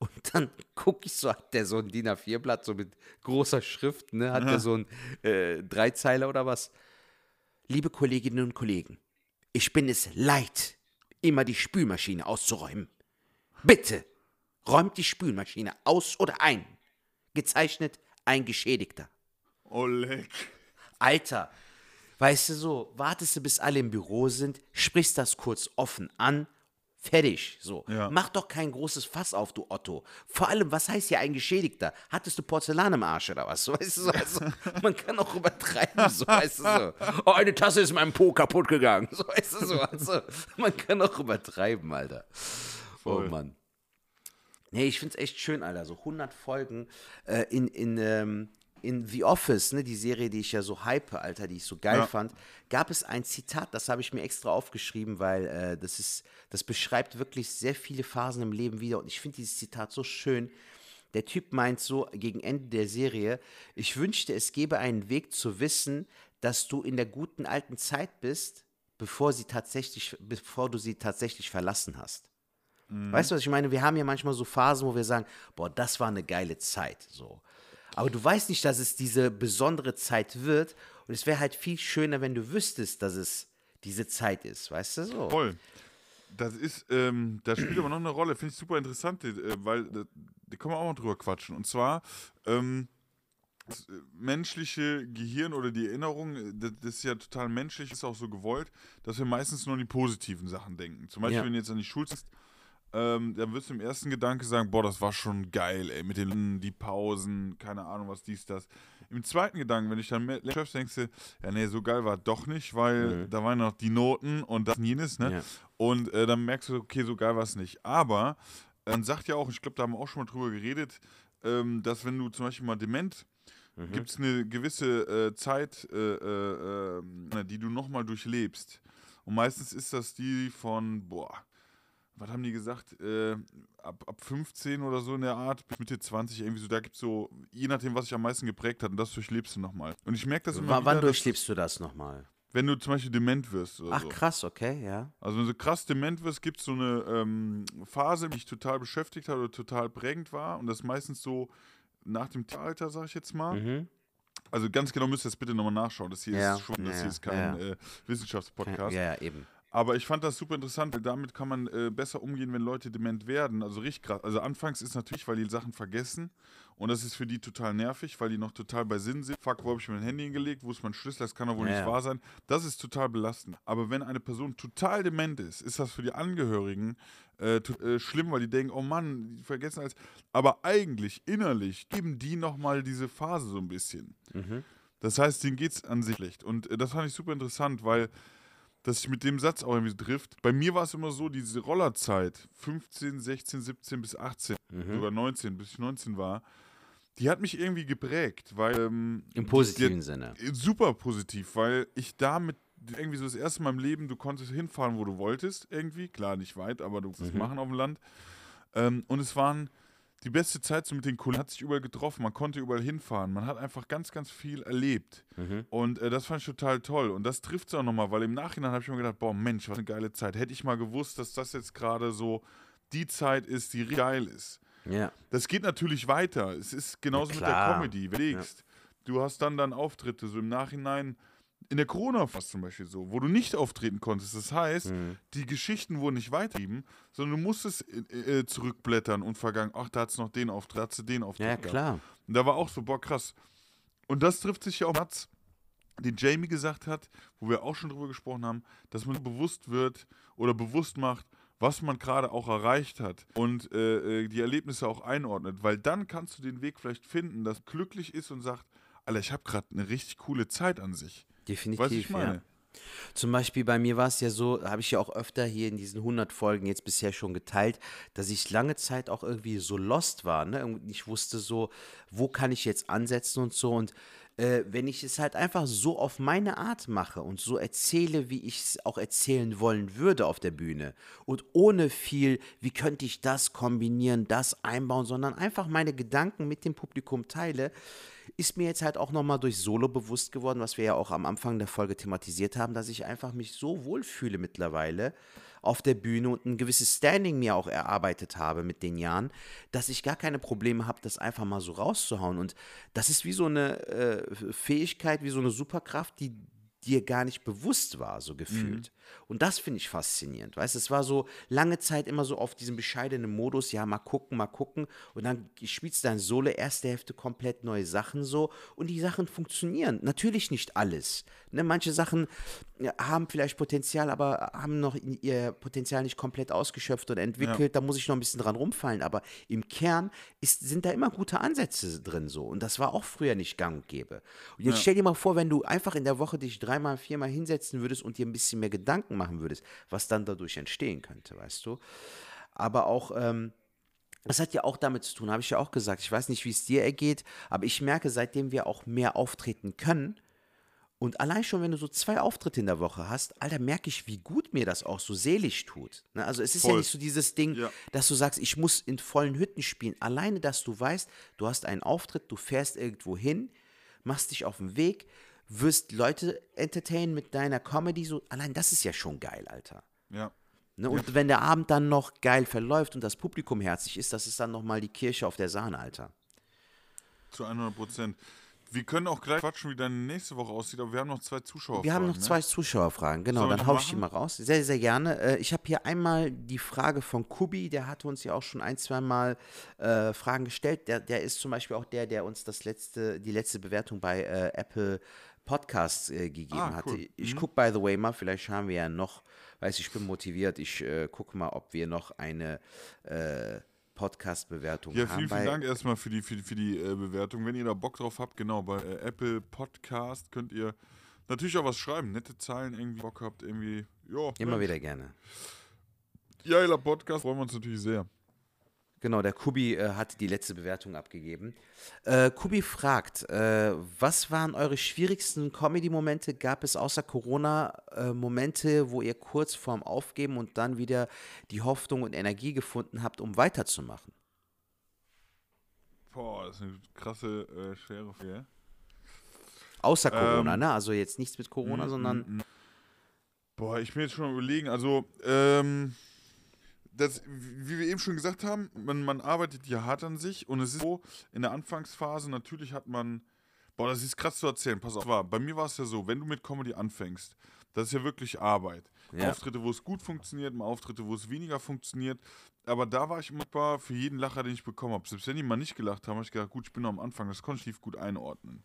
Und dann gucke ich so, hat der so ein DIN A4-Blatt, so mit großer Schrift, ne? Hat der so ein äh, Dreizeiler oder was? Liebe Kolleginnen und Kollegen, ich bin es leid, immer die Spülmaschine auszuräumen. Bitte, räumt die Spülmaschine aus oder ein. Gezeichnet ein Geschädigter. Oleg. Alter, weißt du so, wartest du, bis alle im Büro sind, sprichst das kurz offen an, fertig, so. Ja. Mach doch kein großes Fass auf, du Otto. Vor allem, was heißt hier ein Geschädigter? Hattest du Porzellan im Arsch oder was? So, [LAUGHS] Weißt du, so, also, man kann auch übertreiben, so, weißt du, so. Oh, eine Tasse ist meinem Po kaputt gegangen, [LAUGHS] so, weißt du, so, also, man kann auch übertreiben, Alter. Voll. Oh, Mann. Nee, ich find's echt schön, Alter. So 100 Folgen äh, in, in, ähm, in The Office, ne, die Serie, die ich ja so hype, Alter, die ich so geil Ja. fand, gab es ein Zitat, das habe ich mir extra aufgeschrieben, weil äh, das ist, das beschreibt wirklich sehr viele Phasen im Leben wieder und ich finde dieses Zitat so schön. Der Typ meint so gegen Ende der Serie, ich wünschte, es gäbe einen Weg zu wissen, dass du in der guten alten Zeit bist, bevor sie tatsächlich, bevor du sie tatsächlich verlassen hast. Weißt du, was ich meine? Wir haben ja manchmal so Phasen, wo wir sagen, boah, das war eine geile Zeit, so. Aber du weißt nicht, dass es diese besondere Zeit wird und es wäre halt viel schöner, wenn du wüsstest, dass es diese Zeit ist, weißt du so? Voll. Das ist, ähm, da spielt aber noch eine Rolle, finde ich super interessant, äh, weil da, da können wir auch mal drüber quatschen. Und zwar, ähm, das äh, menschliche Gehirn oder die Erinnerung, äh, das, das ist ja total menschlich, ist auch so gewollt, dass wir meistens nur an die positiven Sachen denken. Zum Beispiel, Ja. wenn du jetzt an die Schulzeit ähm, dann wirst du im ersten Gedanke sagen, boah, das war schon geil, ey, mit den die Pausen, keine Ahnung, was dies, das. Im zweiten Gedanken, wenn ich dann mehr treffe, denkst du, ja, nee, so geil war doch nicht, weil da waren noch die Noten und das und jenes, ne? Ja. Und äh, dann merkst du, okay, so geil war es nicht. Aber äh, man sagt ja auch, ich glaube, da haben wir auch schon mal drüber geredet, ähm, dass wenn du zum Beispiel mal dement gibt es eine gewisse äh, Zeit, äh, äh, äh, die du nochmal durchlebst. Und meistens ist das die von, boah, was haben die gesagt, äh, ab, ab 15 oder so in der Art, bis Mitte 20 irgendwie so, da gibt es so, je nachdem, was sich am meisten geprägt hat, und das durchlebst du nochmal. Und ich merke das immer W wann wieder, durchlebst du das nochmal? wenn du zum Beispiel dement wirst Ach so. krass, okay, ja. Also wenn du krass dement wirst, gibt es so eine ähm, Phase, die dich total beschäftigt hat oder total prägend war. Und das ist meistens so nach dem Alter, sag ich jetzt mal. Mhm. Also ganz genau müsst ihr das bitte nochmal nachschauen. Das hier Ja, ist schon, das ja, hier ist kein ja. äh, Wissenschaftspodcast. Ja, ja, eben. Aber ich fand das super interessant, weil damit kann man äh, besser umgehen, wenn Leute dement werden. Also richtig krass. Also anfangs ist natürlich, weil die Sachen vergessen und das ist für die total nervig, weil die noch total bei Sinn sind. Fuck, wo habe ich mein Handy hingelegt? Wo ist mein Schlüssel? Das kann doch wohl Ja, nicht wahr sein. Das ist total belastend. Aber wenn eine Person total dement ist, ist das für die Angehörigen äh, äh, schlimm, weil die denken, oh Mann, die vergessen alles. Aber eigentlich, innerlich, geben die nochmal diese Phase so ein bisschen. Das heißt, denen geht es an sich schlecht. Und äh, das fand ich super interessant, weil das sich mit dem Satz auch irgendwie trifft. Bei mir war es immer so, diese Rollerzeit, 15, 16, 17 bis 18, sogar 19, bis ich 19 war, die hat mich irgendwie geprägt, weil. Ähm, Im positiven die, Sinne. Super positiv, weil ich damit irgendwie so das erste Mal im Leben, du konntest hinfahren, wo du wolltest, irgendwie. Klar, nicht weit, aber du Mhm. konntest es machen auf dem Land. Ähm, und es waren die beste Zeit so mit den Kollegen, hat sich überall getroffen, man konnte überall hinfahren, man hat einfach ganz, ganz viel erlebt. Mhm. Und äh, das fand ich total toll. Und das trifft es auch nochmal, weil im Nachhinein habe ich mir gedacht, boah, Mensch, was eine geile Zeit. Hätte ich mal gewusst, dass das jetzt gerade so die Zeit ist, die richtig geil ist. Ja. Das geht natürlich weiter. Es ist genauso mit der. Comedy. Überlegst, du hast dann dann Auftritte, so im Nachhinein, in der Corona fast zum Beispiel so, wo du nicht auftreten konntest. Das heißt, Mhm. die Geschichten wurden nicht weitergegeben, sondern du musstest äh, äh, zurückblättern und vergangen, ach, da hat es noch den Auftritt, da hat sie den Auftritt. Ja, gehabt. klar. Und da war auch so, boah, krass. Und das trifft sich ja auch Satz, den Jamie gesagt hat, wo wir auch schon drüber gesprochen haben, dass man bewusst wird oder bewusst macht, was man gerade auch erreicht hat und äh, äh, die Erlebnisse auch einordnet, weil dann kannst du den Weg vielleicht finden, das glücklich ist und sagt, Alter, ich habe gerade eine richtig coole Zeit an sich. Definitiv, du, ich meine? ja. Zum Beispiel bei mir war es ja so, habe ich ja auch öfter hier in diesen 100 Folgen jetzt bisher schon geteilt, dass ich lange Zeit auch irgendwie so lost war. Ne? Ich wusste so, wo kann ich jetzt ansetzen und so. Und äh, wenn ich es halt einfach so auf meine Art mache und so erzähle, wie ich es auch erzählen wollen würde auf der Bühne und ohne viel, wie könnte ich das kombinieren, das einbauen, sondern einfach meine Gedanken mit dem Publikum teile, ist mir jetzt halt auch nochmal durch Solo bewusst geworden, was wir ja auch am Anfang der Folge thematisiert haben, dass ich einfach mich so wohlfühle mittlerweile auf der Bühne und ein gewisses Standing mir auch erarbeitet habe mit den Jahren, dass ich gar keine Probleme habe, das einfach mal so rauszuhauen. Und das ist wie so eine äh, Fähigkeit, wie so eine Superkraft, die dir gar nicht bewusst war, so gefühlt. Und das finde ich faszinierend. Weißt du, es war so lange Zeit immer so auf diesem bescheidenen Modus, ja, mal gucken, mal gucken. Und dann spielst du dein Solo, erste Hälfte komplett neue Sachen so. Und die Sachen funktionieren. Natürlich nicht alles. Ne? Manche Sachen haben vielleicht Potenzial, aber haben noch ihr Potenzial nicht komplett ausgeschöpft und entwickelt. Da muss ich noch ein bisschen dran rumfallen. Aber im Kern ist, sind da immer gute Ansätze drin so. Und das war auch früher nicht gang und gäbe. Und jetzt stell dir mal vor, wenn du einfach in der Woche dich dreimal, viermal hinsetzen würdest und dir ein bisschen mehr Gedanken machen würdest, was dann dadurch entstehen könnte, weißt du? Aber auch, ähm, das hat ja auch damit zu tun, habe ich ja auch gesagt. Ich weiß nicht, wie es dir ergeht, aber ich merke, seitdem wir auch mehr auftreten können, und allein schon, wenn du so zwei Auftritte in der Woche hast, Alter, merke ich, wie gut mir das auch so seelisch tut. Ne? Also es ist ja Voll. nicht so dieses Ding, Ja. dass du sagst, ich muss in vollen Hütten spielen. Alleine, dass du weißt, du hast einen Auftritt, du fährst irgendwo hin, machst dich auf den Weg, wirst Leute entertainen mit deiner Comedy, so allein das ist ja schon geil, Alter. Ja. Ne? Und wenn der Abend dann noch geil verläuft und das Publikum herzlich ist, das ist dann nochmal die Kirsche auf der Sahne, Alter. Zu 100 Prozent. Wir können auch gleich quatschen, wie deine nächste Woche aussieht, aber wir haben noch zwei Zuschauer. Wir haben noch ne? zwei Zuschauerfragen, genau, dann hau ich die mal raus. Sehr, sehr gerne. Äh, Ich habe hier einmal die Frage von Kubi, der hatte uns ja auch schon ein, zwei Mal äh, Fragen gestellt. Der, der ist zum Beispiel auch der, der uns das letzte, die letzte Bewertung bei äh, Apple Podcasts äh, gegeben Ah, hatte. cool. Ich Mhm. gucke, by the way, mal, vielleicht haben wir ja noch, weiß ich bin motiviert, ich äh, gucke mal, ob wir noch eine äh, Podcast-Bewertung Ja, haben. vielen, bei- vielen Dank erstmal für die, für die, für die äh, Bewertung. Wenn ihr da Bock drauf habt, genau, bei äh, Apple Podcast könnt ihr natürlich auch was schreiben. Nette Zahlen irgendwie Bock habt, irgendwie. Ja, Immer Mensch, wieder gerne. Geiler Podcast, freuen wir uns natürlich sehr. Genau, der Kubi äh, hat die letzte Bewertung abgegeben. Äh, Kubi fragt, äh, was waren eure schwierigsten Comedy-Momente? Gab es außer Corona äh, Momente, wo ihr kurz vorm Aufgeben und dann wieder die Hoffnung und Energie gefunden habt, um weiterzumachen? Boah, das ist eine krasse, äh, schwere Frage. Außer Corona, Ähm, ne? Also jetzt nichts mit Corona, sondern Boah, ich bin jetzt schon am überlegen. Also, ähm, das, wie wir eben schon gesagt haben, man, man arbeitet ja hart an sich und es ist so, in der Anfangsphase natürlich hat man, boah, das ist krass zu erzählen, pass auf, war, bei mir war es ja so, wenn du mit Comedy anfängst, das ist ja wirklich Arbeit. Ja. Auftritte, wo es gut funktioniert, mal Auftritte, wo es weniger funktioniert, aber da war ich immer für jeden Lacher, den ich bekommen habe. Selbst wenn die mal nicht gelacht haben, habe ich gedacht, gut, ich bin noch am Anfang, das konnte ich gut einordnen.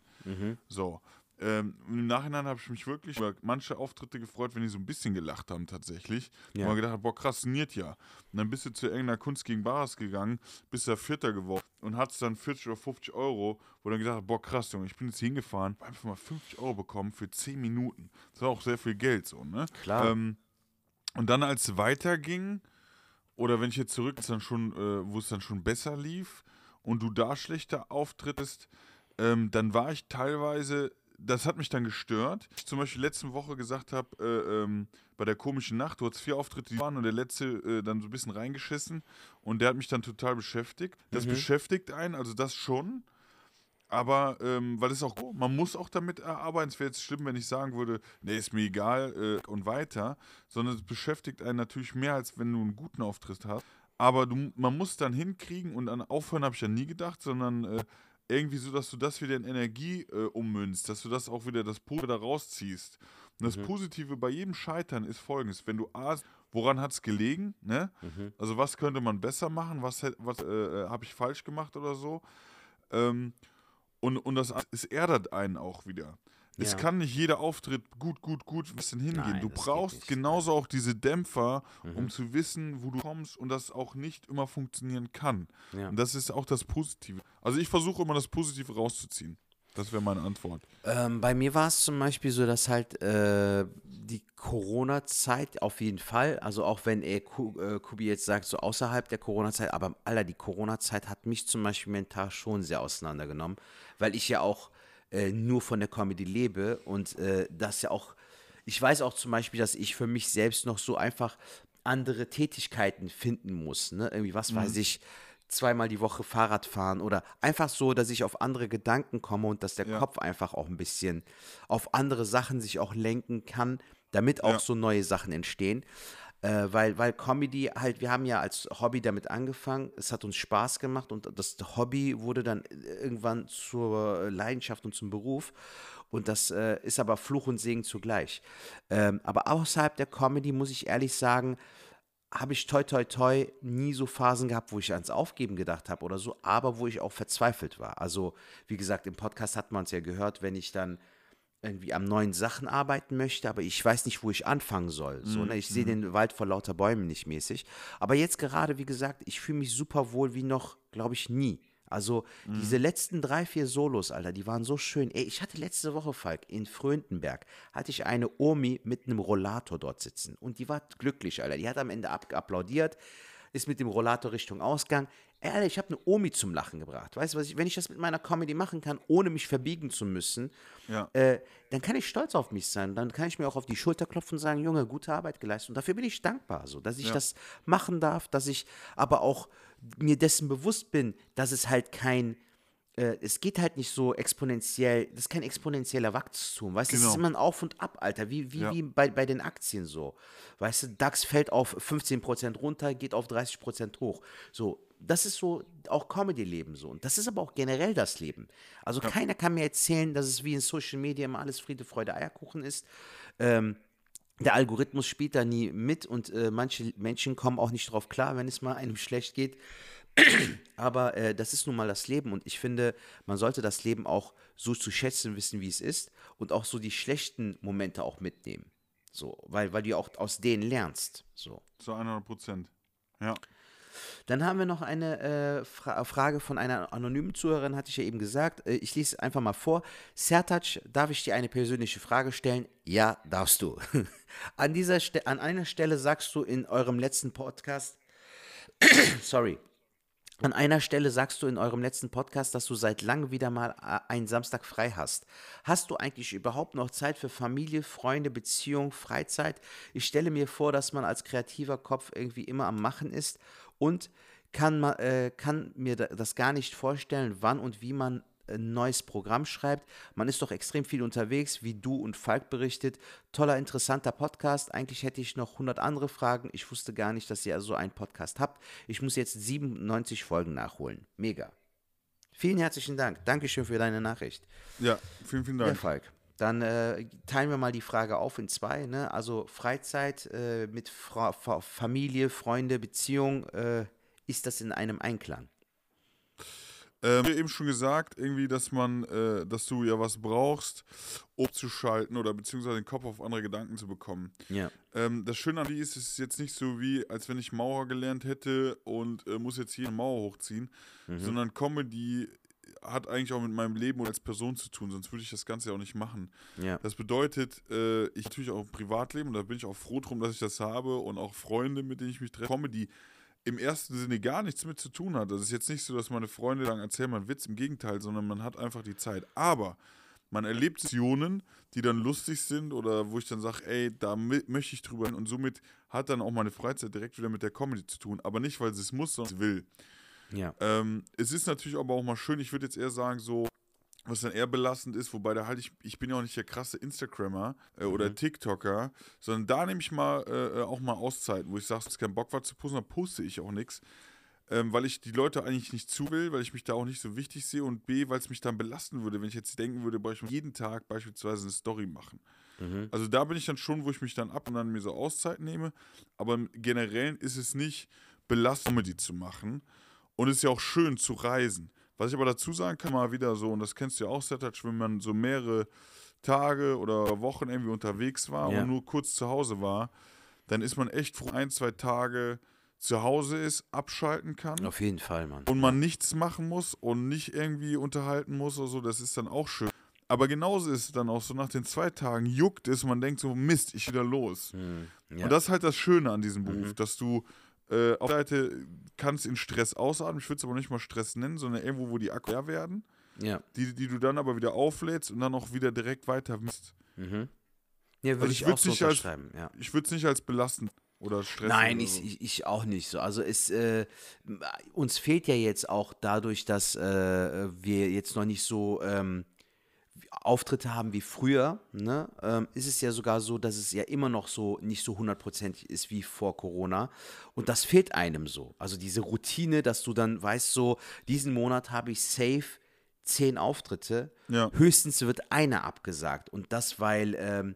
So. Ähm, Im Nachhinein habe ich mich wirklich über manche Auftritte gefreut, wenn die so ein bisschen gelacht haben tatsächlich. Ja. Ja. Und gedacht, boah, krass, niert ja. Und dann bist du zu irgendeiner Kunst gegen Bares gegangen, bist da Vierter geworden und hattest dann 40 oder 50 Euro, wo dann gedacht hast, boah, krass, Junge, ich bin jetzt hingefahren, einfach mal 50 Euro bekommen für 10 Minuten. Das war auch sehr viel Geld so, ne? Klar. Ähm, und dann, als es weiterging, oder wenn ich jetzt zurück, als dann schon, äh, wo es dann schon besser lief und du da schlechter auftrittest, ähm, dann war ich teilweise, das hat mich dann gestört. Ich zum Beispiel letzte Woche gesagt habe, äh, ähm, bei der komischen Nacht, du hattest vier Auftritte, die waren und der letzte äh, dann so ein bisschen reingeschissen und der hat mich dann total beschäftigt. Das beschäftigt einen, also das schon. Aber, ähm, weil es auch, man muss auch damit arbeiten. Es wäre jetzt schlimm, wenn ich sagen würde, nee, ist mir egal äh, und weiter. Sondern es beschäftigt einen natürlich mehr, als wenn du einen guten Auftritt hast. Aber du, man muss dann hinkriegen und an Aufhören habe ich ja nie gedacht, sondern äh, irgendwie so, dass du das wieder in Energie äh, ummünzt, dass du das auch wieder das Positive da rausziehst. Und das Positive bei jedem Scheitern ist folgendes: Wenn du A, woran hat es gelegen, ne? Also, was könnte man besser machen, was, was äh, habe ich falsch gemacht oder so? Ähm, und, und das es erdert einen auch wieder. Es Ja. kann nicht jeder Auftritt gut, gut, gut ein bisschen hingehen. Nein, du brauchst. Mhm. genauso auch diese Dämpfer, um zu wissen, wo du kommst und das auch nicht immer funktionieren kann. Ja. Und das ist auch das Positive. Also ich versuche immer das Positive rauszuziehen. Das wäre meine Antwort. Ähm, bei mir war es zum Beispiel so, dass halt äh, die Corona-Zeit auf jeden Fall, also auch wenn er äh, Kubi jetzt sagt, so außerhalb der Corona-Zeit, aber Alter, die Corona-Zeit hat mich zum Beispiel mental schon sehr auseinandergenommen, weil ich ja auch äh, nur von der Comedy lebe und äh, das ja auch, ich weiß auch zum Beispiel, dass ich für mich selbst noch so einfach andere Tätigkeiten finden muss, ne? Irgendwie, was weiß ich, zweimal die Woche Fahrrad fahren oder einfach so, dass ich auf andere Gedanken komme und dass der Ja. Kopf einfach auch ein bisschen auf andere Sachen sich auch lenken kann, damit auch Ja. so neue Sachen entstehen. Äh, weil, weil Comedy halt, wir haben ja als Hobby damit angefangen, es hat uns Spaß gemacht und das Hobby wurde dann irgendwann zur Leidenschaft und zum Beruf. Und das äh, ist aber Fluch und Segen zugleich. Ähm, aber außerhalb der Comedy muss ich ehrlich sagen, habe ich toi toi toi nie so Phasen gehabt, wo ich ans Aufgeben gedacht habe oder so, aber wo ich auch verzweifelt war. Also, wie gesagt, im Podcast hat man es ja gehört, wenn ich dann irgendwie am neuen Sachen arbeiten möchte, aber ich weiß nicht, wo ich anfangen soll. So, ne? Ich sehe den Wald vor lauter Bäumen nicht mäßig. Aber jetzt gerade, wie gesagt, ich fühle mich super wohl wie noch, glaube ich, nie. Also diese letzten drei, vier Solos, Alter, die waren so schön. Ey, ich hatte letzte Woche, Falk, in Fröndenberg, hatte ich eine Omi mit einem Rollator dort sitzen. Und die war glücklich, Alter. Die hat am Ende ab applaudiert, ist mit dem Rollator Richtung Ausgang. Ehrlich, ich habe eine Omi zum Lachen gebracht. Weißt du, was ich, wenn ich das mit meiner Comedy machen kann, ohne mich verbiegen zu müssen, Ja. äh, dann kann ich stolz auf mich sein. Dann kann ich mir auch auf die Schulter klopfen und sagen, Junge, gute Arbeit geleistet. Und dafür bin ich dankbar, so, dass ich Ja. das machen darf, dass ich aber auch mir dessen bewusst bin, dass es halt kein, äh, es geht halt nicht so exponentiell, das ist kein exponentieller Wachstum, weißt du, es Genau. ist immer ein Auf und Ab, Alter, wie, wie, Ja. wie bei, bei den Aktien so. Weißt du, DAX fällt auf 15% runter, geht auf 30% hoch. So, das ist so auch Comedy-Leben so. Und das ist aber auch generell das Leben. Also keiner kann mir erzählen, dass es wie in Social Media immer alles Friede, Freude, Eierkuchen ist. Ähm, der Algorithmus spielt da nie mit und äh, manche Menschen kommen auch nicht drauf klar, wenn es mal einem schlecht geht. Aber äh, das ist nun mal das Leben und ich finde, man sollte das Leben auch so zu schätzen wissen, wie es ist und auch so die schlechten Momente auch mitnehmen. So, weil, weil du auch aus denen lernst. So. Zu 100 Prozent. Ja. Dann haben wir noch eine äh, Fra Frage von einer anonymen Zuhörerin, hatte ich ja eben gesagt. Äh, ich lese einfach mal vor. Sertac, darf ich dir eine persönliche Frage stellen? Ja, darfst du. [LAUGHS] an, dieser Ste an einer Stelle sagst du in eurem letzten Podcast, [COUGHS] sorry, an einer Stelle sagst du in eurem letzten Podcast, dass du seit langem wieder mal äh, einen Samstag frei hast. Hast du eigentlich überhaupt noch Zeit für Familie, Freunde, Beziehung, Freizeit? Ich stelle mir vor, dass man als kreativer Kopf irgendwie immer am Machen ist und kann, äh, kann mir da- das gar nicht vorstellen, wann und wie man ein neues Programm schreibt. Man ist doch extrem viel unterwegs, wie du und Falk berichtet. Toller, interessanter Podcast. Eigentlich hätte ich noch 100 andere Fragen. Ich wusste gar nicht, dass ihr so einen Podcast habt. Ich muss jetzt 97 Folgen nachholen. Mega. Vielen herzlichen Dank. Dankeschön für deine Nachricht. Ja, vielen, vielen Ja, Dank. Falk. Dann äh, teilen wir mal die Frage auf in zwei. Ne? Also Freizeit äh, mit Fra Fa Familie, Freunde, Beziehung. Äh, ist das in einem Einklang? Ähm, eben schon gesagt, irgendwie, dass man, äh, dass du ja was brauchst, um zu schalten oder beziehungsweise den Kopf auf andere Gedanken zu bekommen. Ja. Ähm, das Schöne an die ist, es ist jetzt nicht so wie, als wenn ich Maurer gelernt hätte und äh, muss jetzt hier eine Mauer hochziehen, sondern Comedy hat eigentlich auch mit meinem Leben als Person zu tun, sonst würde ich das Ganze ja auch nicht machen. Ja. Das bedeutet, äh, ich natürlich auch Privatleben und da bin ich auch froh drum, dass ich das habe und auch Freunde, mit denen ich mich treffe, Comedy im ersten Sinne gar nichts mit zu tun hat. Das ist jetzt nicht so, dass meine Freunde sagen, erzähl mal einen Witz, im Gegenteil, sondern man hat einfach die Zeit. Aber man erlebt Situationen, die dann lustig sind oder wo ich dann sage, ey, da möchte ich drüber hin und somit hat dann auch meine Freizeit direkt wieder mit der Comedy zu tun. Aber nicht, weil sie es muss, sondern sie will. Ja. Ähm, es ist natürlich aber auch mal schön, ich würde jetzt eher sagen, so, was dann eher belastend ist, wobei da halt ich, ich bin ja auch nicht der krasse Instagrammer äh, oder TikToker, sondern da nehme ich mal äh, auch mal Auszeiten, wo ich sage, es ist kein Bock was zu posten, dann poste ich auch nichts. Ähm, weil ich die Leute eigentlich nicht zu will, weil ich mich da auch nicht so wichtig sehe und B, weil es mich dann belasten würde, wenn ich jetzt denken würde, boah, ich muss jeden Tag beispielsweise eine Story machen. Also da bin ich dann schon, wo ich mich dann ab und dann mir so Auszeit nehme. Aber im Generellen ist es nicht belastend, Comedy zu machen. Und es ist ja auch schön zu reisen. Was ich aber dazu sagen kann, mal wieder so, und das kennst du ja auch, Setatsch, wenn man so mehrere Tage oder Wochen irgendwie unterwegs war Ja. und nur kurz zu Hause war, dann ist man echt froh, ein, zwei Tage zu Hause ist, abschalten kann Auf jeden Fall, Mann. und man nichts machen muss und nicht irgendwie unterhalten muss oder so, das ist dann auch schön. Aber genauso ist es dann auch so, nach den zwei Tagen juckt es, man denkt so, Mist, ich wieder los. Ja. Und das ist halt das Schöne an diesem Beruf, dass du äh, auf der Seite kannst in Stress ausatmen, ich würde es aber nicht mal Stress nennen, sondern irgendwo, wo die Akku leer werden, Ja. die, die du dann aber wieder auflädst und dann auch wieder direkt weiter misst. Ja, würde Also ich, ich auch so als- ja. Ich würde es nicht als belastend Oder Stress? Nein, oder ich, so? ich, ich auch nicht so. Also es äh, uns fehlt ja jetzt auch dadurch, dass äh, wir jetzt noch nicht so ähm, Auftritte haben wie früher, ne, ähm, ist es ja sogar so, dass es ja immer noch so nicht so hundertprozentig ist wie vor Corona. Und das fehlt einem so. Also diese Routine, dass du dann weißt, so, diesen Monat habe ich safe zehn Auftritte. Ja. Höchstens wird einer abgesagt. Und das, weil ähm,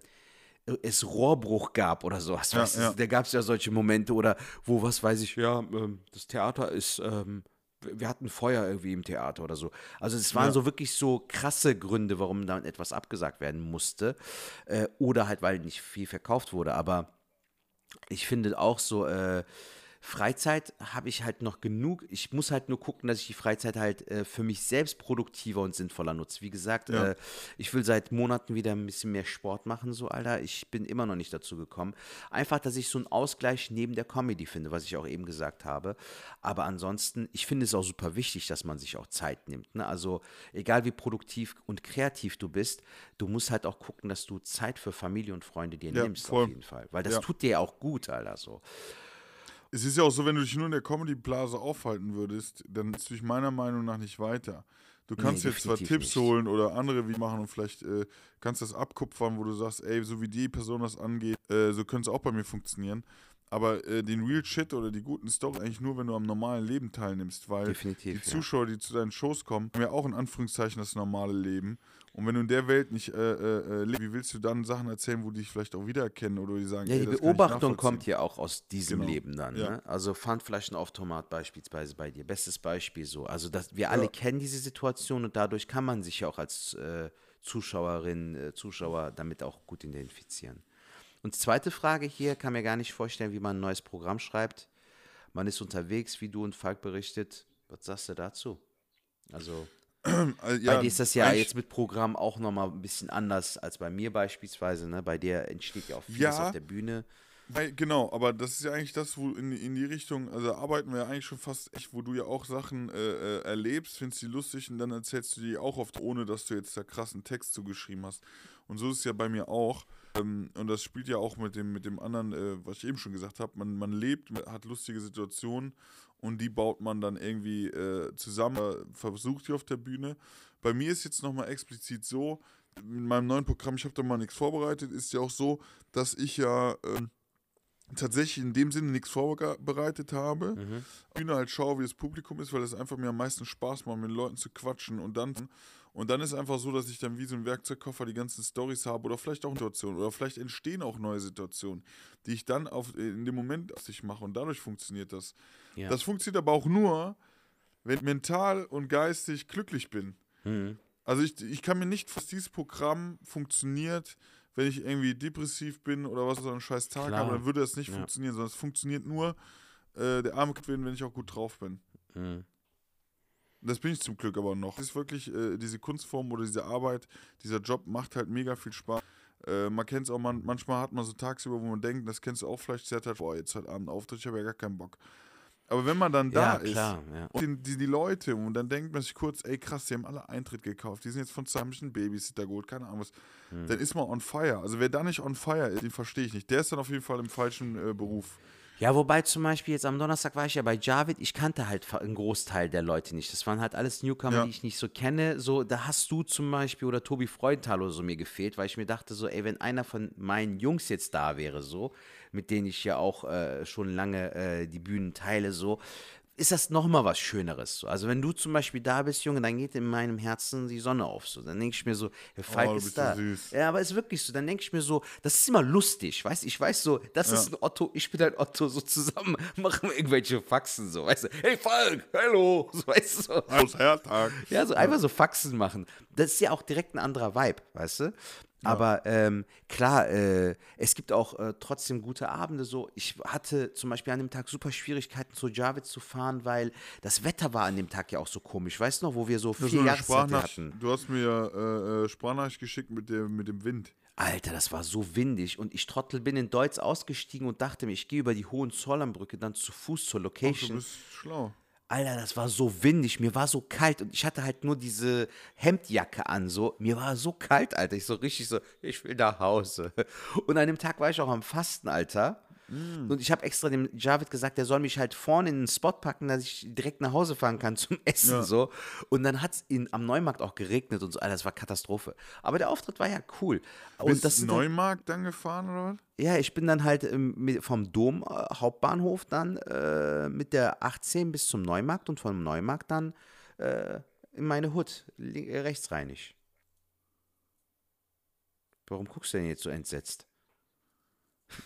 es Rohrbruch gab oder sowas. Ja, weißt du, ja. Da gab es ja solche Momente oder wo, was weiß ich, ja, ähm, das Theater ist, ähm, wir hatten Feuer irgendwie im Theater oder so. Also es waren Ja. so wirklich so krasse Gründe, warum dann etwas abgesagt werden musste. Äh, oder halt, weil nicht viel verkauft wurde. Aber ich finde auch so, äh, Freizeit habe ich halt noch genug. Ich muss halt nur gucken, dass ich die Freizeit halt äh, für mich selbst produktiver und sinnvoller nutze. Wie gesagt, Ja. äh, ich will seit Monaten wieder ein bisschen mehr Sport machen, so Alter. Ich bin immer noch nicht dazu gekommen. Einfach, dass ich so einen Ausgleich neben der Comedy finde, was ich auch eben gesagt habe. Aber ansonsten, ich finde es auch super wichtig, dass man sich auch Zeit nimmt. Ne? Also egal wie produktiv und kreativ du bist, du musst halt auch gucken, dass du Zeit für Familie und Freunde dir Ja, nimmst voll. auf jeden Fall. Weil das Ja. tut dir auch gut, Alter. So. Es ist ja auch so, wenn du dich nur in der Comedy-Blase aufhalten würdest, dann ist du dich meiner Meinung nach nicht weiter. Du kannst Nee, jetzt zwar Tipps nicht. holen oder andere wie machen und vielleicht äh, kannst das abkupfern, wo du sagst, ey, so wie die Person das angeht, äh, so könnte es auch bei mir funktionieren. Aber äh, den Real Shit oder die guten Stories eigentlich nur, wenn du am normalen Leben teilnimmst, weil Definitiv, die ja. Zuschauer, die zu deinen Shows kommen, haben ja auch in Anführungszeichen das normale Leben. Und wenn du in der Welt nicht äh, äh, äh, lebst, wie willst du dann Sachen erzählen, wo die dich vielleicht auch wiedererkennen oder die sagen, Ja, ey, die ich Beobachtung kommt ja auch aus diesem Genau. Leben dann. Ja. Ne? Also Pfandflaschenauftomat beispielsweise bei dir. Bestes Beispiel so. Also dass wir alle Ja. kennen diese Situation und dadurch kann man sich ja auch als äh, Zuschauerin, äh, Zuschauer damit auch gut identifizieren. Und zweite Frage hier, kann mir gar nicht vorstellen, wie man ein neues Programm schreibt. Man ist unterwegs, wie du und Falk berichtet. Was sagst du dazu? Also Äh, ja, bei dir ist das ja jetzt mit Programm auch nochmal ein bisschen anders als bei mir beispielsweise. Ne? Bei dir entsteht ja auch vieles Ja. auf der Bühne. Weil, genau, aber das ist ja eigentlich das, wo in, in die Richtung, also arbeiten wir ja eigentlich schon fast echt, wo du ja auch Sachen äh, äh, erlebst, findest die lustig und dann erzählst du die auch oft, ohne dass du jetzt da krassen Text zugeschrieben hast. Und so ist es ja bei mir auch. Ähm, und das spielt ja auch mit dem, mit dem anderen, äh, was ich eben schon gesagt habe, man, man lebt, man hat lustige Situationen und die baut man dann irgendwie äh, zusammen, äh, versucht die auf der Bühne. Bei mir ist jetzt nochmal explizit so, mit meinem neuen Programm, ich habe da mal nichts vorbereitet, ist ja auch so, dass ich ja ähm, tatsächlich in dem Sinne nichts vorbereitet habe. Mhm. Bühne halt schaue, wie das Publikum ist, weil es einfach mir am meisten Spaß macht, mit den Leuten zu quatschen und dann und dann ist einfach so, dass ich dann wie so ein Werkzeugkoffer die ganzen Stories habe oder vielleicht auch Situationen oder vielleicht entstehen auch neue Situationen, die ich dann auf, in dem Moment auf sich mache und dadurch funktioniert das. Ja. Das funktioniert aber auch nur, wenn ich mental und geistig glücklich bin. Mhm. Also ich, ich kann mir nicht vorstellen, dass dieses Programm funktioniert, wenn ich irgendwie depressiv bin oder was so einen scheiß Tag Klar. habe, dann würde das nicht Ja. funktionieren, sondern es funktioniert nur, äh, der Arme werden, wenn ich auch gut drauf bin. Mhm. Das bin ich zum Glück aber noch. Es ist wirklich äh, diese Kunstform oder diese Arbeit, dieser Job macht halt mega viel Spaß. Äh, man kennt es auch, man, manchmal hat man so tagsüber, wo man denkt, das kennst du auch vielleicht, sehr halt, boah, jetzt heute Abend Auftritt, ich habe ja gar keinen Bock. Aber wenn man dann da Ja, klar, ist ja. und die, die, Leute, und dann denkt man sich kurz, ey krass, die haben alle Eintritt gekauft, die sind jetzt von zusammen Babysitter geholt, keine Ahnung was, Hm. dann ist man on fire. Also wer da nicht on fire ist, den verstehe ich nicht. Der ist dann auf jeden Fall im falschen äh, Beruf. Ja, wobei zum Beispiel jetzt am Donnerstag war ich ja bei Javid, ich kannte halt einen Großteil der Leute nicht. Das waren halt alles Newcomer, Ja. die ich nicht so kenne. So, da hast du zum Beispiel oder Tobi Freudenthal oder so mir gefehlt, weil ich mir dachte so, ey, wenn einer von meinen Jungs jetzt da wäre, so, mit denen ich ja auch äh, schon lange äh, die Bühnen teile, so, ist das nochmal was Schöneres. So. Also wenn du zum Beispiel da bist, Junge, dann geht in meinem Herzen die Sonne auf. So. Dann denke ich mir so, der Falk Oh, ist da. süß. Ja, aber ist wirklich so. Dann denke ich mir so, das ist immer lustig, weißt Ich weiß so, das ist ein Otto, ich bin ein Otto, so zusammen [LAUGHS] machen wir irgendwelche Faxen, so, weißt du? Hey Falk, hallo, [LAUGHS] so, weißt du? Aus Hertag. Ja, so einfach so Faxen machen. Das ist ja auch direkt ein anderer Vibe, weißt du? Aber ähm, klar, äh, es gibt auch äh, trotzdem gute Abende. So, ich hatte zum Beispiel an dem Tag super Schwierigkeiten, zu Javid zu fahren, weil das Wetter war an dem Tag ja auch so komisch. Weißt du noch, wo wir so Jahreszeiten Sprachnachricht. hatten? Du hast mir äh, äh, Sprachnachricht geschickt mit dem, mit dem Wind. Alter, das war so windig und ich Trottel bin in Deutsch ausgestiegen und dachte mir, ich gehe über die Hohenzollernbrücke dann zu Fuß zur Ach, du Location. bist schlau. Alter, das war so windig, mir war so kalt und ich hatte halt nur diese Hemdjacke an, so. Mir war so kalt, Alter. Ich so richtig so, ich will nach Hause. Und an dem Tag war ich auch am Fasten, Alter. Und ich habe extra dem Javid gesagt, der soll mich halt vorne in den Spot packen, dass ich direkt nach Hause fahren kann zum [LAUGHS] Essen. Ja. so. Und dann hat es am Neumarkt auch geregnet und so. Alter, das war Katastrophe. Aber der Auftritt war ja cool. Und Bist das sind dann- Neumarkt dann gefahren oder was? ja, ich bin dann halt ähm, vom Dom äh, Hauptbahnhof dann äh, mit der 18 bis zum Neumarkt und vom Neumarkt dann äh, in meine Hut, äh, rechtsrheinig. Warum guckst du denn jetzt so entsetzt?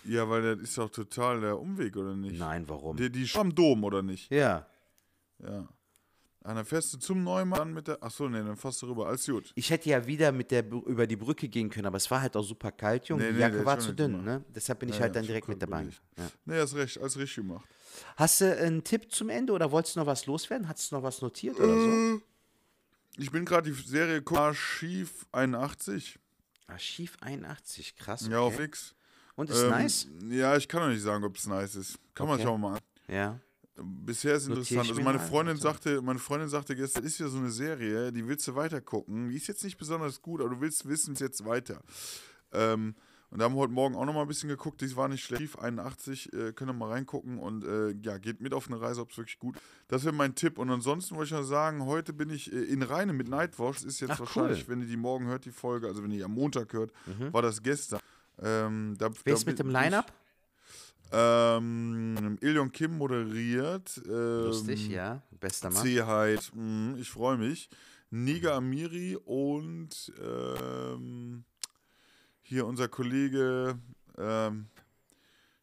Ja, weil das ist doch total der Umweg, oder nicht? Nein, warum? Die, die am Dom, oder nicht? Ja, Ja. Dann fährst du zum Neumarkt dann mit der. Achso, nee, dann fährst du rüber. Alles gut. ich hätte ja wieder mit der über die Brücke gehen können, aber es war halt auch super kalt, Junge. Nee, die nee, Jacke der war zu dünn, nicht ne? Deshalb bin ich Ja, halt ja, dann direkt mit dabei. Ja. Nee, hast recht, alles richtig gemacht. Hast du einen Tipp zum Ende oder wolltest du noch was loswerden? Hast du noch was notiert oder so? Ich bin gerade die Serie Archiv 81. Archiv 81, krass. Ja, auf okay. X. Und ist Ähm, nice? Ja, ich kann noch nicht sagen, ob es nice ist. Kann man Okay. sich auch mal an. Ja. Bisher ist Notiere interessant. Also meine Freundin sagte, meine Freundin sagte gestern, ist ja so eine Serie, die willst du weiter gucken. Die ist jetzt nicht besonders gut, aber du willst wissen, es jetzt weiter. Ähm, und da haben wir heute Morgen auch noch mal ein bisschen geguckt. Die war nicht schlecht. Archiv 81, äh, könnt ihr mal reingucken und äh, ja, geht mit auf eine Reise, ob es wirklich gut. Das wäre mein Tipp. Und ansonsten wollte ich noch sagen, heute bin ich äh, in Reine mit Nightwash. Ist jetzt Ach, wahrscheinlich, cool. wenn ihr die morgen hört, die Folge, also wenn ihr die am Montag hört, war das gestern. Ähm, da. Wer ist mit dem ich- Line-Up? Ähm, Ilion Kim moderiert. Ähm, Lustig, ja. Bester Mann. C-Hyde, mm, ich freue mich. Niga Amiri und ähm, hier unser Kollege, ähm,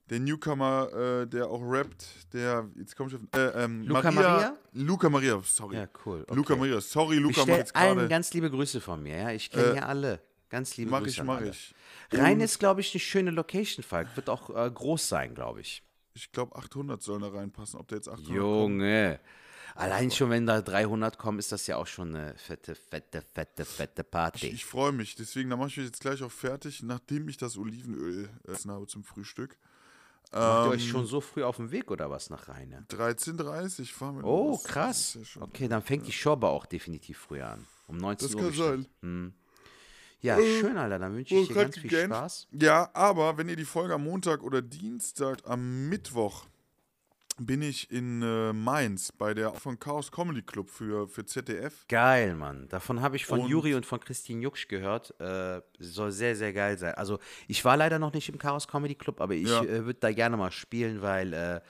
der Newcomer, äh, der auch rappt, der, jetzt komme ich auf, äh, ähm, Luca Maria? Luca Maria, sorry. Ja, cool. Okay. Luca Maria, sorry, Ich Luca jetzt allen ganz liebe Grüße von mir, ja. Ich kenne Äh, ja alle. Ganz liebe Mach Grüße ich, an mach ich. Rhein ist, glaube ich, eine schöne Location, Falk. Wird auch äh, groß sein, glaube ich. Ich glaube, 800 sollen da reinpassen. Ob der jetzt 800 kommt. Junge. Allein schon, wenn da 300 kommen, ist das ja auch schon eine fette, fette, fette, fette Party. Ich freue mich. Deswegen, da mache ich mich jetzt gleich auch fertig, nachdem ich das Olivenöl essen habe zum Frühstück. Macht ihr Ähm, euch schon so früh auf den Weg oder was nach Rheine? 13.30 fahren wir Oh, los. Das krass. ja Okay, dann fängt die Show aber auch definitiv früher an. Um 19 Das Uhr. kann bestimmt. sein. Ja, schön, Alter. Dann wünsche ich dir ganz viel. Spaß. Ja, aber wenn ihr die Folge am Montag oder Dienstag, am Mittwoch bin ich in äh, Mainz bei der von Chaos Comedy Club für, für ZDF. Geil, Mann. Davon habe ich von Und- Juri und von Christine Jucksch gehört. Äh, soll sehr, sehr geil sein. Also, ich war leider noch nicht im Chaos Comedy Club, aber ich Ja. äh, würde da gerne mal spielen, weil äh,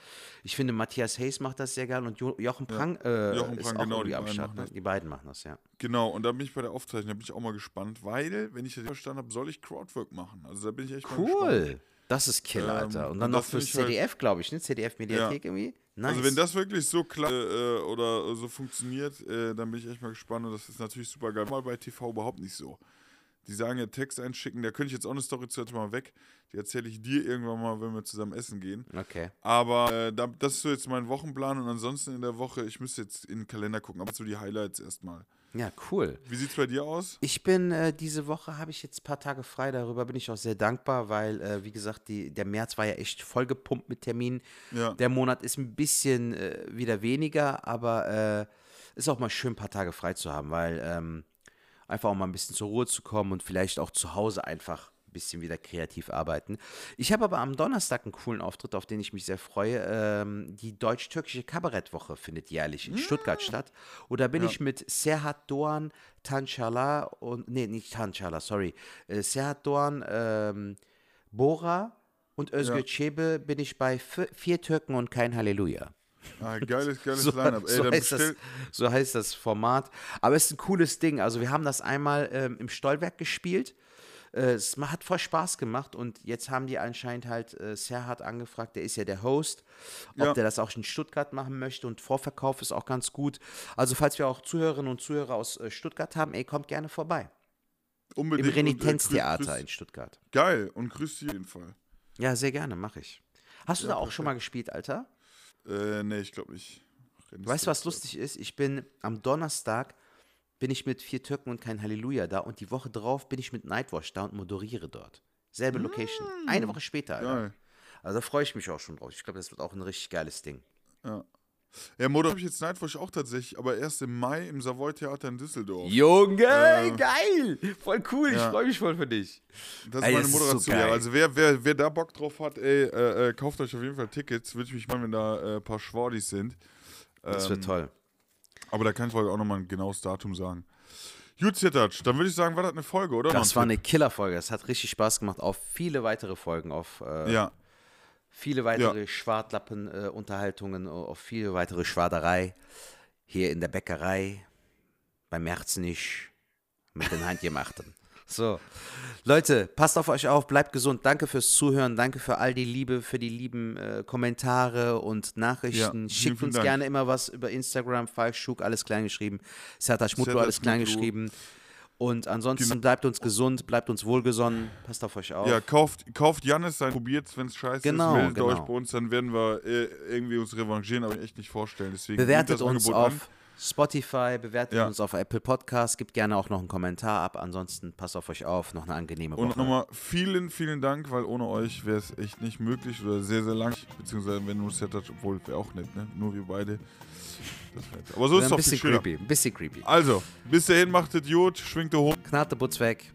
ich finde, Matthias Hayes macht das sehr geil und jo Jochen Prang, äh, Jochen ist Prang, auch genau, irgendwie am beiden Start. machen Ne? das. Die beiden machen das, ja. Genau, und da bin ich bei der Aufzeichnung, da bin ich auch mal gespannt, weil, wenn ich das verstanden habe, soll ich Crowdwork machen. Also da bin ich echt mal gespannt. Cool. Das ist Kill, Ähm, Alter. Und dann und noch fürs ich halt- ZDF, glaube ich, ne? ZDF-Mediathek irgendwie. Nice. Also wenn das wirklich so klar äh, oder so funktioniert, äh, dann bin ich echt mal gespannt und das ist natürlich super geil. Mal bei TV überhaupt nicht so. Die sagen ja Text einschicken, da könnte ich jetzt auch eine Story zu mal weg. Die erzähle ich dir irgendwann mal, wenn wir zusammen essen gehen. Okay. Aber äh, da, das ist so jetzt mein Wochenplan und ansonsten in der Woche, ich müsste jetzt in den Kalender gucken, aber so die Highlights erstmal. Ja, cool. Wie sieht's bei dir aus? Ich bin äh, diese Woche habe ich jetzt ein paar Tage frei. Darüber bin ich auch sehr dankbar, weil äh, wie gesagt die, der März war ja echt vollgepumpt mit Terminen. Ja. Der Monat ist ein bisschen äh, wieder weniger, aber äh, ist auch mal schön, ein paar Tage frei zu haben, weil ähm, einfach auch mal ein bisschen zur Ruhe zu kommen und vielleicht auch zu Hause einfach ein bisschen wieder kreativ arbeiten. Ich habe aber am Donnerstag einen coolen Auftritt, auf den ich mich sehr freue. Ähm, die deutsch-türkische Kabarettwoche findet jährlich in Stuttgart statt. Und da bin ich mit Serhat Doğan, Tanchala und, nee, nicht Tanchala, sorry, äh, Serhat Doğan, ähm, Bora und Özgür Ja. Çebe bin ich bei Vier Türken und kein Halleluja. Ah, geiles, [LAUGHS] geiles So, Line-Up. Ey, so, heißt das, so heißt das Format. Aber es ist ein cooles Ding. Also wir haben das einmal ähm, im Stollwerk gespielt. Äh, es hat voll Spaß gemacht und jetzt haben die anscheinend halt äh, Serhat angefragt, der ist ja der Host, ob Ja. der das auch in Stuttgart machen möchte und Vorverkauf ist auch ganz gut. Also falls wir auch Zuhörerinnen und Zuhörer aus äh, Stuttgart haben, ey, kommt gerne vorbei. Im unbedingt. und, äh, Renitenztheater in Stuttgart. Geil, und grüß dich jeden Fall. Ja, sehr gerne, mache ich. Hast du Ja, da auch schon mal gespielt, Alter? Äh, nee, ich glaube nicht. Weißt du, was lustig ist? Ich bin am Donnerstag bin ich mit vier Türken und kein Halleluja da und die Woche drauf bin ich mit Nightwash da und moderiere dort. Selbe Location. Eine Woche später, Alter. Also da freue ich mich auch schon drauf. Ich glaube, das wird auch ein richtig geiles Ding. Ja. Ja, habe ich jetzt Nightwatch auch tatsächlich, aber erst im Mai im Savoy Theater in Düsseldorf. Junge, Äh, geil! Voll cool, ich ja. freue mich voll für dich. Das Ey, ist meine das ist so Moderation. also wer, wer, wer da Bock drauf hat, ey, äh, äh, kauft euch auf jeden Fall Tickets. Würde ich mich freuen, wenn da äh, ein paar Schwordis sind. Das wird Ähm, toll. Aber da kann ich auch nochmal ein genaues Datum sagen. Gut, Zittatsch, dann würde ich sagen, war das eine Folge, oder? Das war eine Killerfolge. Es hat richtig Spaß gemacht. Auf viele weitere Folgen, auf äh, Ja, viele weitere Schwartlappen-Unterhaltungen, auf viele weitere Schwaderei. Hier in der Bäckerei, beim Merzenich, mit den Handgemachten. So. Leute, passt auf euch auf, bleibt gesund. Danke fürs Zuhören, danke für all die Liebe, für die lieben äh, Kommentare und Nachrichten. Ja, vielen, Schickt vielen uns Dank. gerne immer was über Instagram, Falk Schuk, alles klein geschrieben. Serta Schmutlu, alles klein geschrieben. Und ansonsten bleibt uns gesund, bleibt uns wohlgesonnen, passt auf euch auf. ja kauft, kauft Jannis sein, probiert wenn es scheiße Genau, ist, meldet genau. euch bei uns, dann werden wir äh, irgendwie uns revanchieren, aber echt nicht vorstellen. Deswegen Bewertet uns auf an. Spotify, bewertet Ja. uns auf Apple Podcasts, gebt gerne auch noch einen Kommentar ab. Ansonsten passt auf euch auf, noch eine angenehme Und Woche. nochmal vielen, vielen Dank, weil ohne euch wäre es echt nicht möglich oder sehr, sehr lang. Beziehungsweise wenn nur Setup, obwohl wäre auch nicht, ne? Nur wir beide. Aber so ist es doch bisschen viel schöner. creepy, ein bisschen creepy. Also, bis dahin macht es gut, schwingt der hoch. Knate Butz weg.